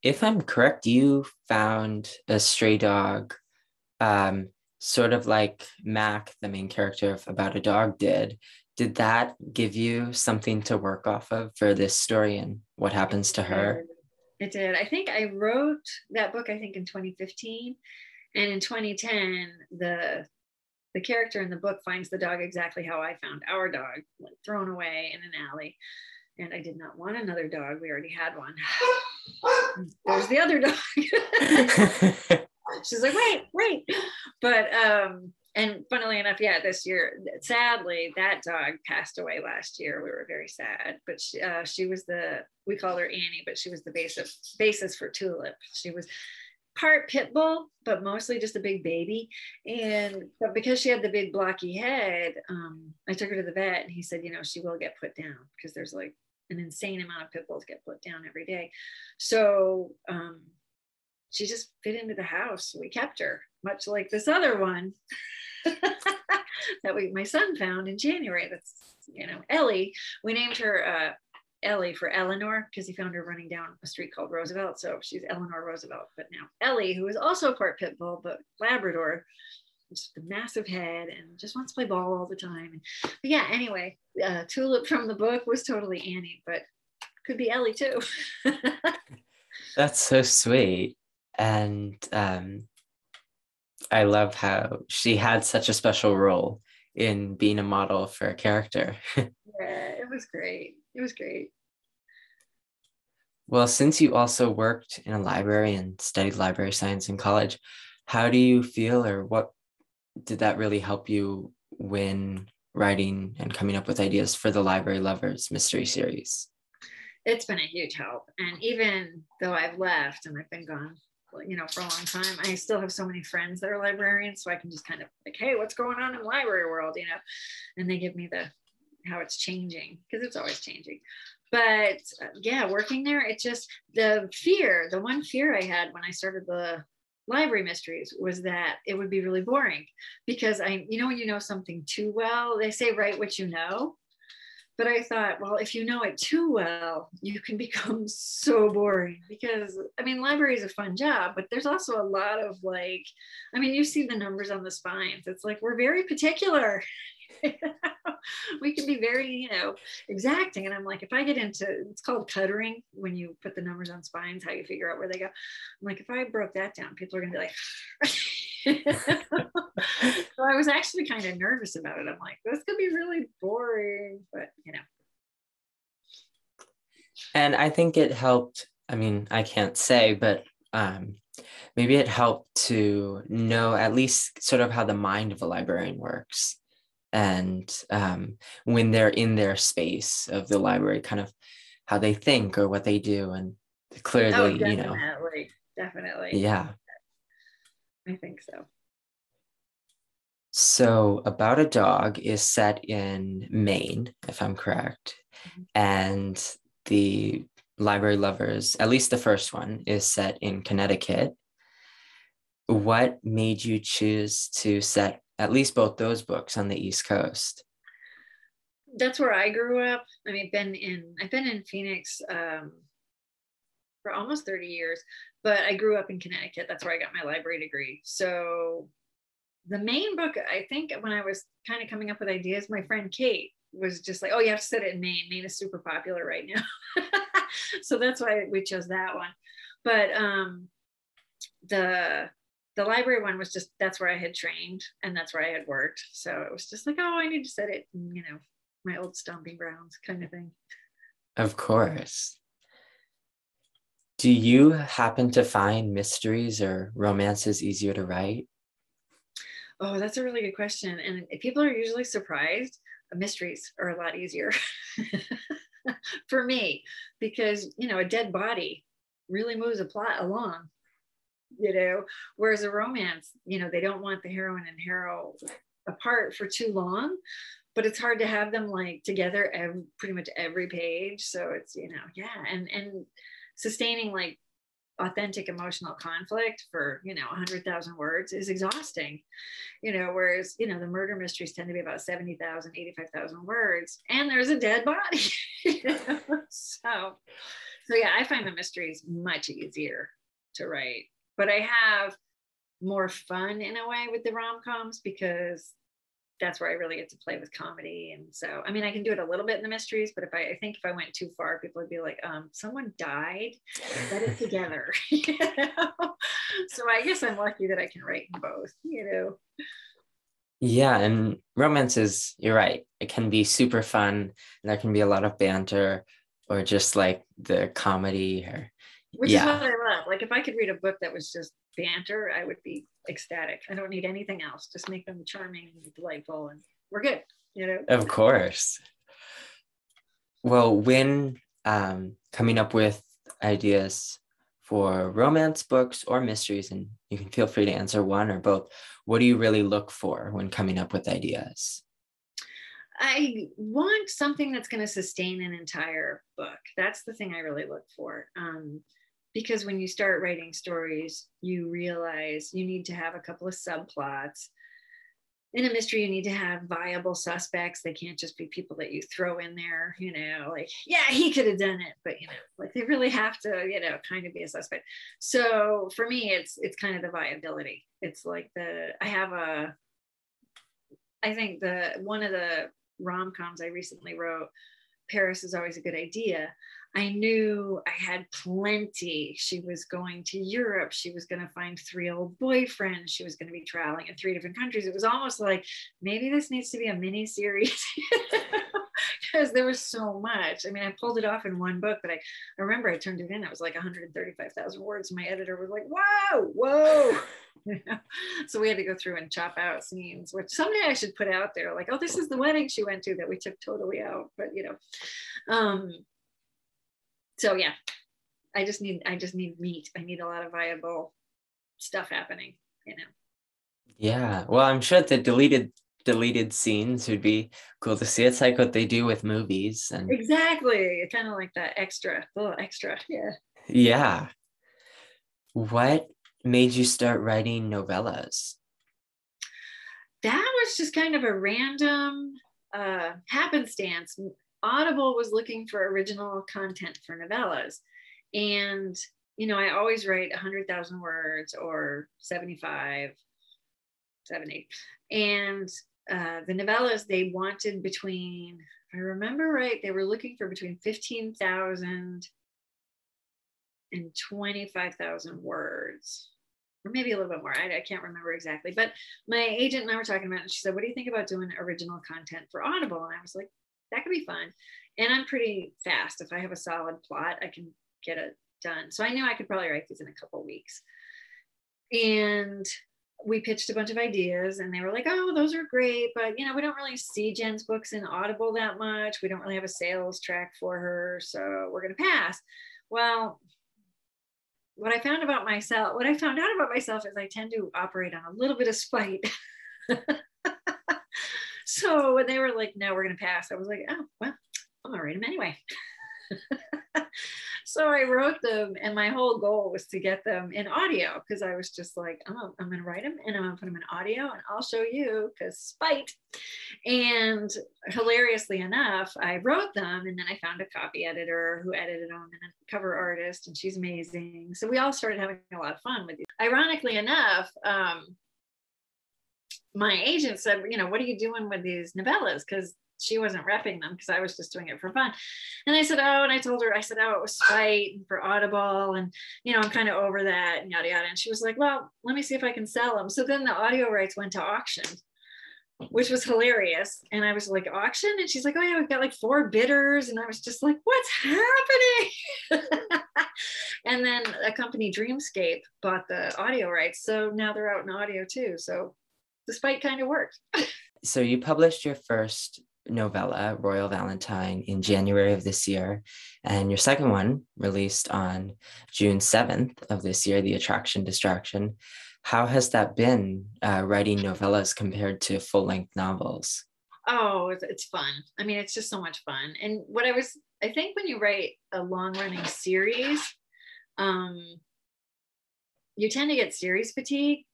if I'm correct, you found a stray dog, um, sort of like Mac, the main character of About a Dog, did. Did that give you something to work off of for this story and what happens to her? It did. I think I wrote that book, I think in 2015. And in 2010, the the character in the book finds the dog exactly how I found our dog, like thrown away in an alley and I did not want another dog. We already had one. There's the other dog. She's like, wait, wait. But um, and funnily enough, yeah, this year, sadly, that dog passed away last year. We were very sad, but she, uh, she was the we called her Annie, but she was the basis basis for Tulip. She was part pit bull, but mostly just a big baby. And but because she had the big blocky head, um, I took her to the vet, and he said, you know, she will get put down because there's like an insane amount of pit bulls get put down every day. So um, she just fit into the house. We kept her, much like this other one that we my son found in January. That's you know Ellie. We named her uh, Ellie for Eleanor because he found her running down a street called Roosevelt. So she's Eleanor Roosevelt. But now Ellie, who is also part pit bull but Labrador, just a massive head and just wants to play ball all the time. And, but yeah, anyway, uh, Tulip from the book was totally Annie, but could be Ellie too. That's so sweet. And um, I love how she had such a special role in being a model for a character. yeah, it was great. It was great. Well, since you also worked in a library and studied library science in college, how do you feel or what did that really help you when writing and coming up with ideas for the Library Lovers mystery series? It's been a huge help. And even though I've left and I've been gone, you know, for a long time, I still have so many friends that are librarians. So I can just kind of like, hey, what's going on in library world, you know? And they give me the how it's changing because it's always changing but uh, yeah working there it just the fear the one fear i had when i started the library mysteries was that it would be really boring because i you know when you know something too well they say write what you know but i thought well if you know it too well you can become so boring because i mean library is a fun job but there's also a lot of like i mean you see the numbers on the spines it's like we're very particular we can be very, you know, exacting. And I'm like, if I get into it's called cuttering when you put the numbers on spines, how you figure out where they go. I'm like, if I broke that down, people are gonna be like, so I was actually kind of nervous about it. I'm like, this could be really boring, but you know. And I think it helped. I mean, I can't say, but um, maybe it helped to know at least sort of how the mind of a librarian works and um, when they're in their space of the library kind of how they think or what they do and clearly oh, you know definitely yeah i think so so about a dog is set in maine if i'm correct mm-hmm. and the library lovers at least the first one is set in connecticut what made you choose to set at least both those books on the East Coast. That's where I grew up. I mean, I've been in I've been in Phoenix um, for almost 30 years, but I grew up in Connecticut. That's where I got my library degree. So the main book, I think when I was kind of coming up with ideas, my friend Kate was just like, oh, you have to set it in Maine. Maine is super popular right now. so that's why we chose that one. But um, the the library one was just that's where I had trained and that's where I had worked. So it was just like, oh, I need to set it, in, you know, my old stomping grounds kind of thing. Of course. Do you happen to find mysteries or romances easier to write? Oh, that's a really good question. And people are usually surprised. Uh, mysteries are a lot easier for me because, you know, a dead body really moves a plot along you know whereas a romance you know they don't want the heroine and hero apart for too long but it's hard to have them like together every, pretty much every page so it's you know yeah and and sustaining like authentic emotional conflict for you know 100000 words is exhausting. You know whereas you know the murder mysteries tend to be about 70000 85000 words and there's a dead body. So so yeah i find the mysteries much easier to write. But I have more fun in a way with the rom coms because that's where I really get to play with comedy. And so, I mean, I can do it a little bit in the mysteries, but if I, I think if I went too far, people would be like, um, someone died, get it together. you know? So I guess I'm lucky that I can write in both, you know? Yeah. And romances, you're right. It can be super fun. and There can be a lot of banter or just like the comedy or which yeah. is what I love. Like if I could read a book that was just banter, I would be ecstatic. I don't need anything else. Just make them charming and delightful, and we're good. You know. Of course. Well, when um, coming up with ideas for romance books or mysteries, and you can feel free to answer one or both. What do you really look for when coming up with ideas? I want something that's going to sustain an entire book. That's the thing I really look for. Um, because when you start writing stories, you realize you need to have a couple of subplots. In a mystery, you need to have viable suspects. They can't just be people that you throw in there, you know, like, yeah, he could have done it, but you know, like they really have to, you know, kind of be a suspect. So for me, it's it's kind of the viability. It's like the I have a I think the one of the rom-coms I recently wrote, Paris is always a good idea I knew I had plenty. She was going to Europe. She was going to find three old boyfriends. She was going to be traveling in three different countries. It was almost like maybe this needs to be a mini series because there was so much. I mean, I pulled it off in one book, but I, I remember I turned it in. It was like 135,000 words. My editor was like, "Whoa, whoa!" so we had to go through and chop out scenes, which someday I should put out there. Like, oh, this is the wedding she went to that we took totally out. But you know, um, so yeah, I just need I just need meat. I need a lot of viable stuff happening. You know. Yeah, well, I'm sure the deleted deleted scenes would be cool to see. It's like what they do with movies and exactly It's kind of like that extra, little extra. Yeah. Yeah. What made you start writing novellas? That was just kind of a random uh, happenstance. Audible was looking for original content for novellas. And, you know, I always write 100,000 words or 75, 70. And uh, the novellas, they wanted between, if I remember right, they were looking for between 15,000 and 25,000 words, or maybe a little bit more. I, I, can't remember exactly. But my agent and I were talking about it. She said, What do you think about doing original content for Audible? And I was like, That could be fun. And I'm pretty fast. If I have a solid plot, I can get it done. So I knew I could probably write these in a couple weeks. And we pitched a bunch of ideas and they were like, oh, those are great. But, you know, we don't really see Jenn's books in Audible that much. We don't really have a sales track for her. So we're to pass. Well, what I found about myself, what I found out about myself is I tend to operate on a little bit of spite. so when they were like, no, we're to pass, I was like, oh, well, to write them anyway. so I wrote them, and my whole goal was to get them in audio because I was just like, oh, I'm going to write them and I'm going to put them in audio and I'll show you because spite. And hilariously enough, I wrote them and then I found a copy editor who edited them and a cover artist, and she's amazing. So we all started having a lot of fun with it. Ironically enough, um, my agent said, you know, what are you doing with these novellas? Because she wasn't repping them because I was just doing it for fun. And I said, Oh, and I told her, I said, Oh, it was spite for Audible. And, you know, I'm kind of over that and yada, yada. And she was like, Well, let me see if I can sell them. So then the audio rights went to auction, which was hilarious. And I was like, Auction? And she's like, Oh, yeah, we've got like four bidders. And I was just like, What's happening? and then a company, Dreamscape, bought the audio rights. So now they're out in audio too. So the spite kind of worked. so you published your first novella, Royal Valentine, in January of this year. And your second one, released on June 7th of this year, The Attraction Distraction. How has that been uh, writing novellas compared to full length novels? Oh, it's fun. I mean, it's just so much fun. And what I was, I think when you write a long running series, um, you tend to get series fatigue.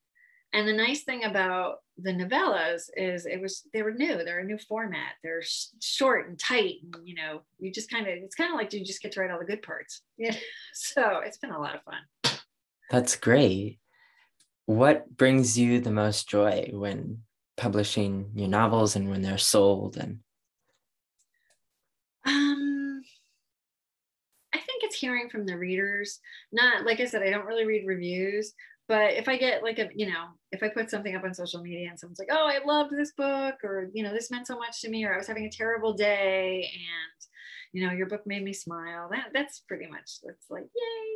And the nice thing about the novellas is it was they were new they're a new format. They're sh- short and tight and you know you just kind of it's kind of like you just get to write all the good parts. Yeah. So it's been a lot of fun. That's great. What brings you the most joy when publishing your novels and when they're sold and um i think it's hearing from the readers. Not like i said i don't really read reviews but if i get like a you know if i put something up on social media and someone's like oh i loved this book or you know this meant so much to me or i was having a terrible day and you know your book made me smile that that's pretty much that's like yay.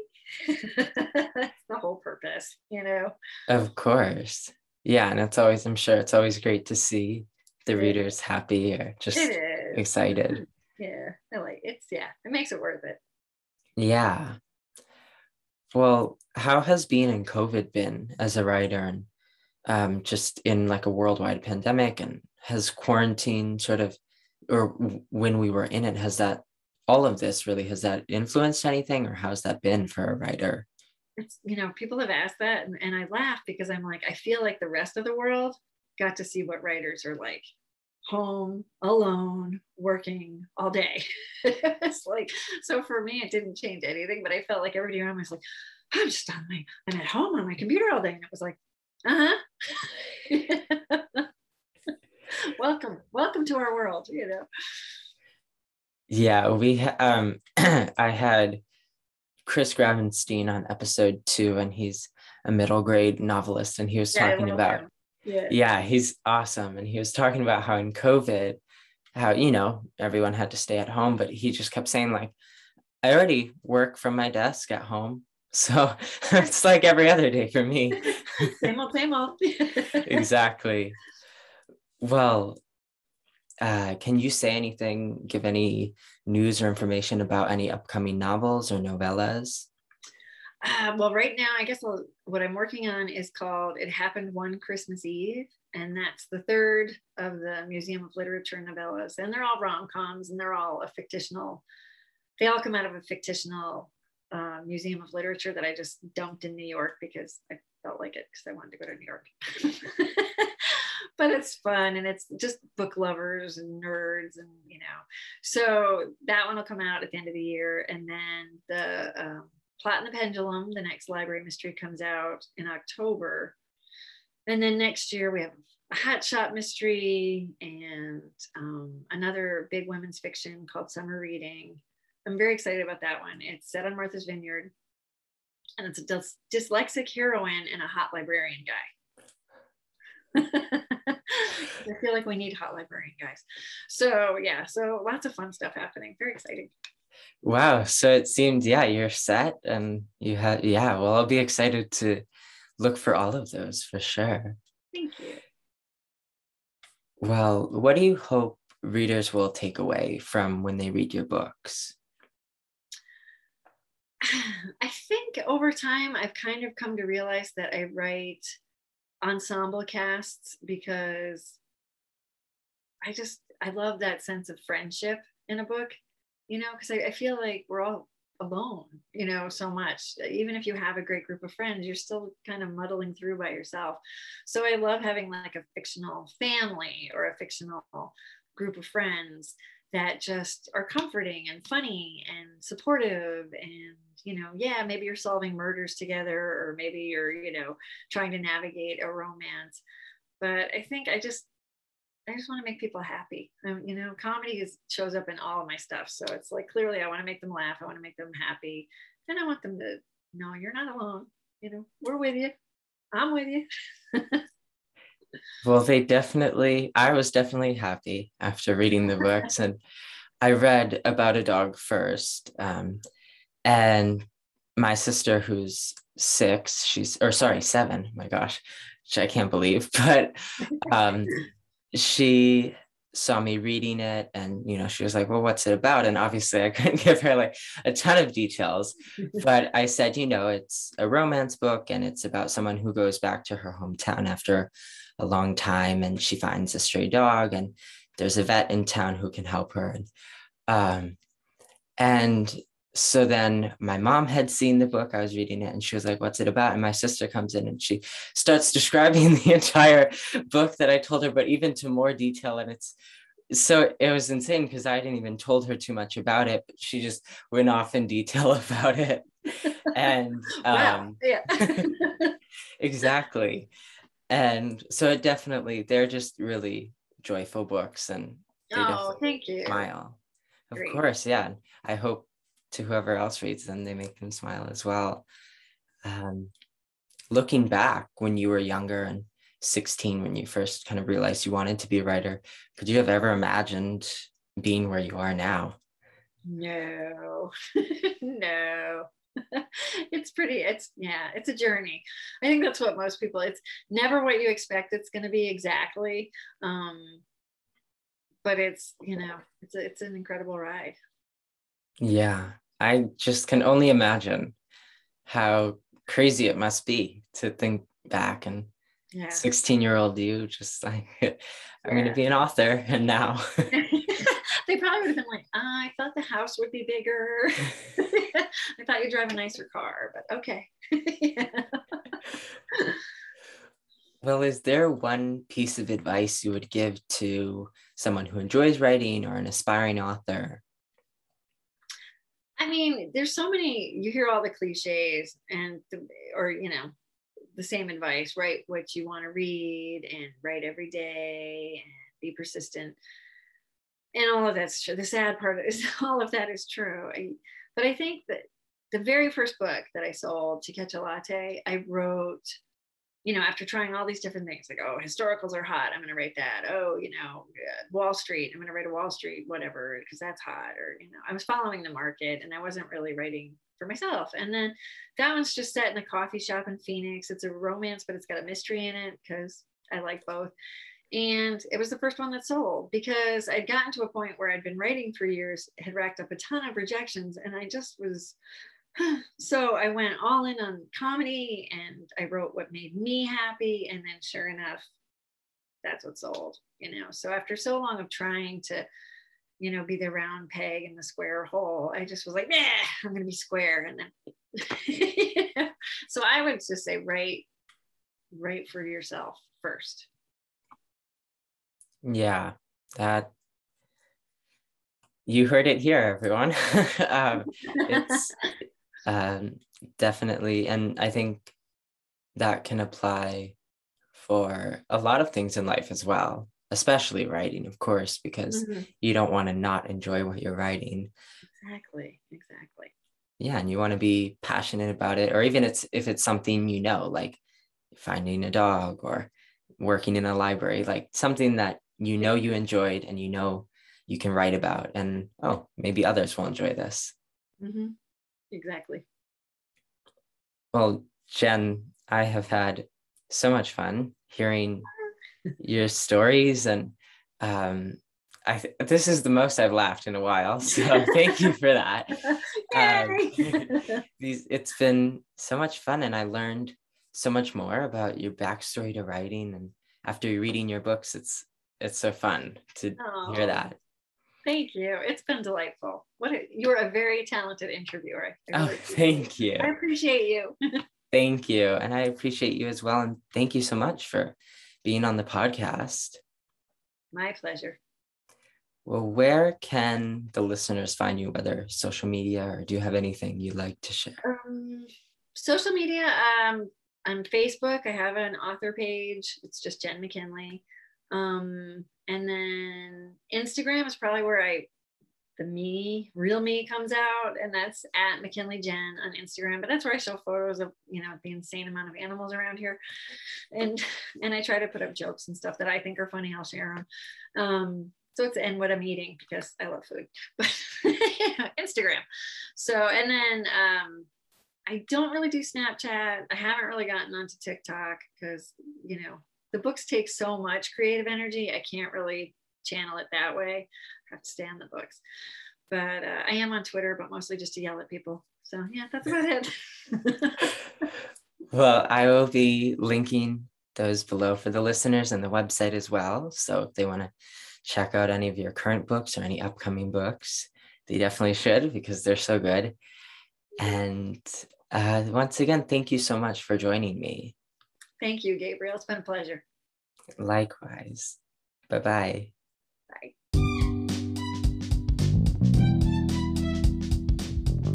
That's the whole purpose you know? Of course. Yeah and it's always i'm sure it's always great to see the readers happy or just excited. Yeah i like it's yeah it makes it worth it. Yeah well, how has being in COVID been as a writer and um, just in like a worldwide pandemic? And has quarantine sort of, or when we were in it, has that, all of this really, has that influenced anything or how's that been for a writer? It's, you know, people have asked that and, and I laugh because I'm like, I feel like the rest of the world got to see what writers are like home alone working all day. It's like so for me it didn't change anything but i felt like everybody around me was like i'm just on my i'm at home on my computer all day. And it was like uh-huh. Welcome welcome to our world you know? Yeah we um i had chris grabenstein on episode two and he's a middle grade novelist and he was yeah, talking about him yeah. yeah, he's awesome. And he was talking about how in COVID, how you know everyone had to stay at home but he just kept saying like i already work from my desk at home so it's like every other day for me same old same old exactly well uh, can you say anything give any news or information about any upcoming novels or novellas uh, well right now i guess I'll, what i'm working on is called it happened one christmas eve and that's the third of the Museum of Literature novellas. And they're all rom coms and they're all a fictional, they all come out of a fictional uh, Museum of Literature that I just dumped in New York because I felt like it because I wanted to go to New York. but it's fun and it's just book lovers and nerds and you know so that one will come out at the end of the year and then the um, plot and the pendulum the next library mystery comes out in october and then next year we have a hat shop mystery and um, another big women's fiction called Summer Reading. I'm very excited about that one. It's set on Martha's Vineyard, and it's a dys- dyslexic heroine and a hot librarian guy. I feel like we need hot librarian guys. So yeah, so lots of fun stuff happening. Very exciting. Wow. So it seems, yeah, you're set and you have, yeah, well, I'll be excited to look for all of those for sure. Thank you. Well, what do you hope readers will take away from when they read your books? I think over time, I've kind of come to realize that I write ensemble casts because I just, I love that sense of friendship in a book, you know, because I, I feel like we're all alone you know so much. Even if you have a great group of friends you're still kind of muddling through by yourself. So i love having like a fictional family or a fictional group of friends that just are comforting and funny and supportive and you know yeah maybe you're solving murders together or maybe you're you know trying to navigate a romance. But i think i just I just want to make people happy. Um, you know, comedy is, shows up in all of my stuff. So it's like clearly I want to make them laugh. I want to make them happy. And I want them to know you're not alone. You know, we're with you. I'm with you. well, they definitely, I was definitely happy after reading the books. and I read About a Dog first. Um, and my sister, who's six, she's, or sorry, seven, my gosh, which I can't believe, but um, she saw me reading it and you know she was like well what's it about? And obviously i couldn't give her like a ton of details. But i said you know it's a romance book and it's about someone who goes back to her hometown after a long time and she finds a stray dog and there's a vet in town who can help her. And um and so then my mom had seen the book i was reading it and she was like what's it about? And my sister comes in and she starts describing the entire book that i told her but even to more detail and it's so it was insane because i didn't even told her too much about it but she just went off in detail about it. And um yeah. Exactly. And so it definitely they're just really joyful books and oh thank you. smile. Of Great. course yeah i hope to whoever else reads them, they make them smile as well. Um, looking back when you were younger and 16, when you first kind of realized you wanted to be a writer, could you have ever imagined being where you are now? No, no. it's pretty, it's, yeah, it's a journey. I think that's what most people, it's never what you expect it's going to be exactly. Um, but it's, you know, it's, a, it's an incredible ride. Yeah, I just can only imagine how crazy it must be to think back and yeah. 16 year old you just like i'm yeah. going to be an author and now they probably would have been like oh, i thought the house would be bigger i thought you'd drive a nicer car but okay well is there one piece of advice you would give to someone who enjoys writing or an aspiring author I mean, there's so many, you hear all the cliches and, the, or, you know, the same advice, write what you want to read and write every day and be persistent. And all of that's true. The sad part is all of that is true. I, but I think that the very first book that I sold, To Catch a Latte, I wrote you know, after trying all these different things, like, oh, historicals are hot, I'm going to write that. Oh, you know, uh, Wall Street, I'm going to write a Wall Street, whatever, because that's hot. Or, you know, I was following the market and I wasn't really writing for myself. And then that one's just set in a coffee shop in Phoenix. It's a romance, but it's got a mystery in it because I like both. And it was the first one that sold because I'd gotten to a point where I'd been writing for years, had racked up a ton of rejections, and I just was so I went all in on comedy and I wrote what made me happy. And then sure enough, that's what sold, you know. So after so long of trying to, you know, be the round peg in the square hole, I just was like, nah, I'm gonna be square. And then so I would just say write, write for yourself first. Yeah, that you heard it here, everyone. um, it's um, definitely. And I think that can apply for a lot of things in life as well, especially writing, of course, because mm-hmm. you don't want to not enjoy what you're writing. Exactly. Exactly. Yeah. And you want to be passionate about it, or even it's if it's something you know, like finding a dog or working in a library, like something that you know you enjoyed and you know you can write about and oh maybe others will enjoy this mm-hmm exactly. Well, Jenn, I have had so much fun hearing your stories and um, I th- this is the most I've laughed in a while, so thank you for that. Um, these it's been so much fun, and I learned so much more about your backstory to writing. And after reading your books, it's it's so fun to Aww. hear that. Thank you. It's been delightful. What a, you're a very talented interviewer. oh, thank you. I appreciate you. thank you. And I appreciate you as well. And thank you so much for being on the podcast. My pleasure. Well, where can the listeners find you, whether social media or do you have anything you'd like to share? Um, social media, um, on Facebook, I have an author page. It's just Jenn McKinlay. Um, and then Instagram is probably where I the me, real me comes out, and that's at McKinlay Jenn on Instagram. But that's where I show photos of you know the insane amount of animals around here, and and I try to put up jokes and stuff that I think are funny. I'll share them. Um, so it's and what I'm eating because I love food, but Instagram. So and then um, I don't really do Snapchat. I haven't really gotten onto TikTok because you know the books take so much creative energy. I can't really channel it that way. I have to stay on the books. But uh, I am on Twitter, but mostly just to yell at people. So yeah, that's about it. well, I will be linking those below for the listeners and the website as well. So if they want to check out any of your current books or any upcoming books, they definitely should because they're so good. And uh, once again, thank you so much for joining me. Thank you, Gabriel. It's been a pleasure. Likewise. Bye-bye. Bye.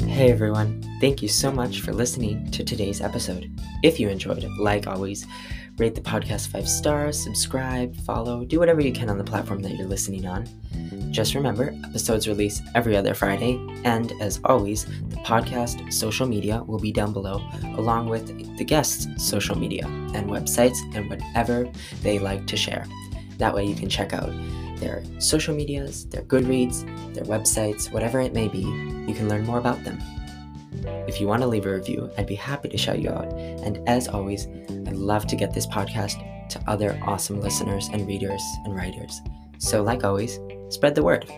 Hey everyone, thank you so much for listening to today's episode. If you enjoyed like always, rate the podcast five stars, subscribe, follow, do whatever you can on the platform that you're listening on. Just remember, episodes release every other Friday, and as always, the podcast social media will be down below, along with the guests' social media and websites and whatever they like to share. That way, you can check out their social medias, their Goodreads, their websites, whatever it may be, you can learn more about them. If you want to leave a review, I'd be happy to shout you out. And as always, I'd love to get this podcast to other awesome listeners and readers and writers. So, like always, spread the word.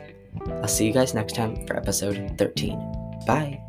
I'll see you guys next time for episode 13. Bye.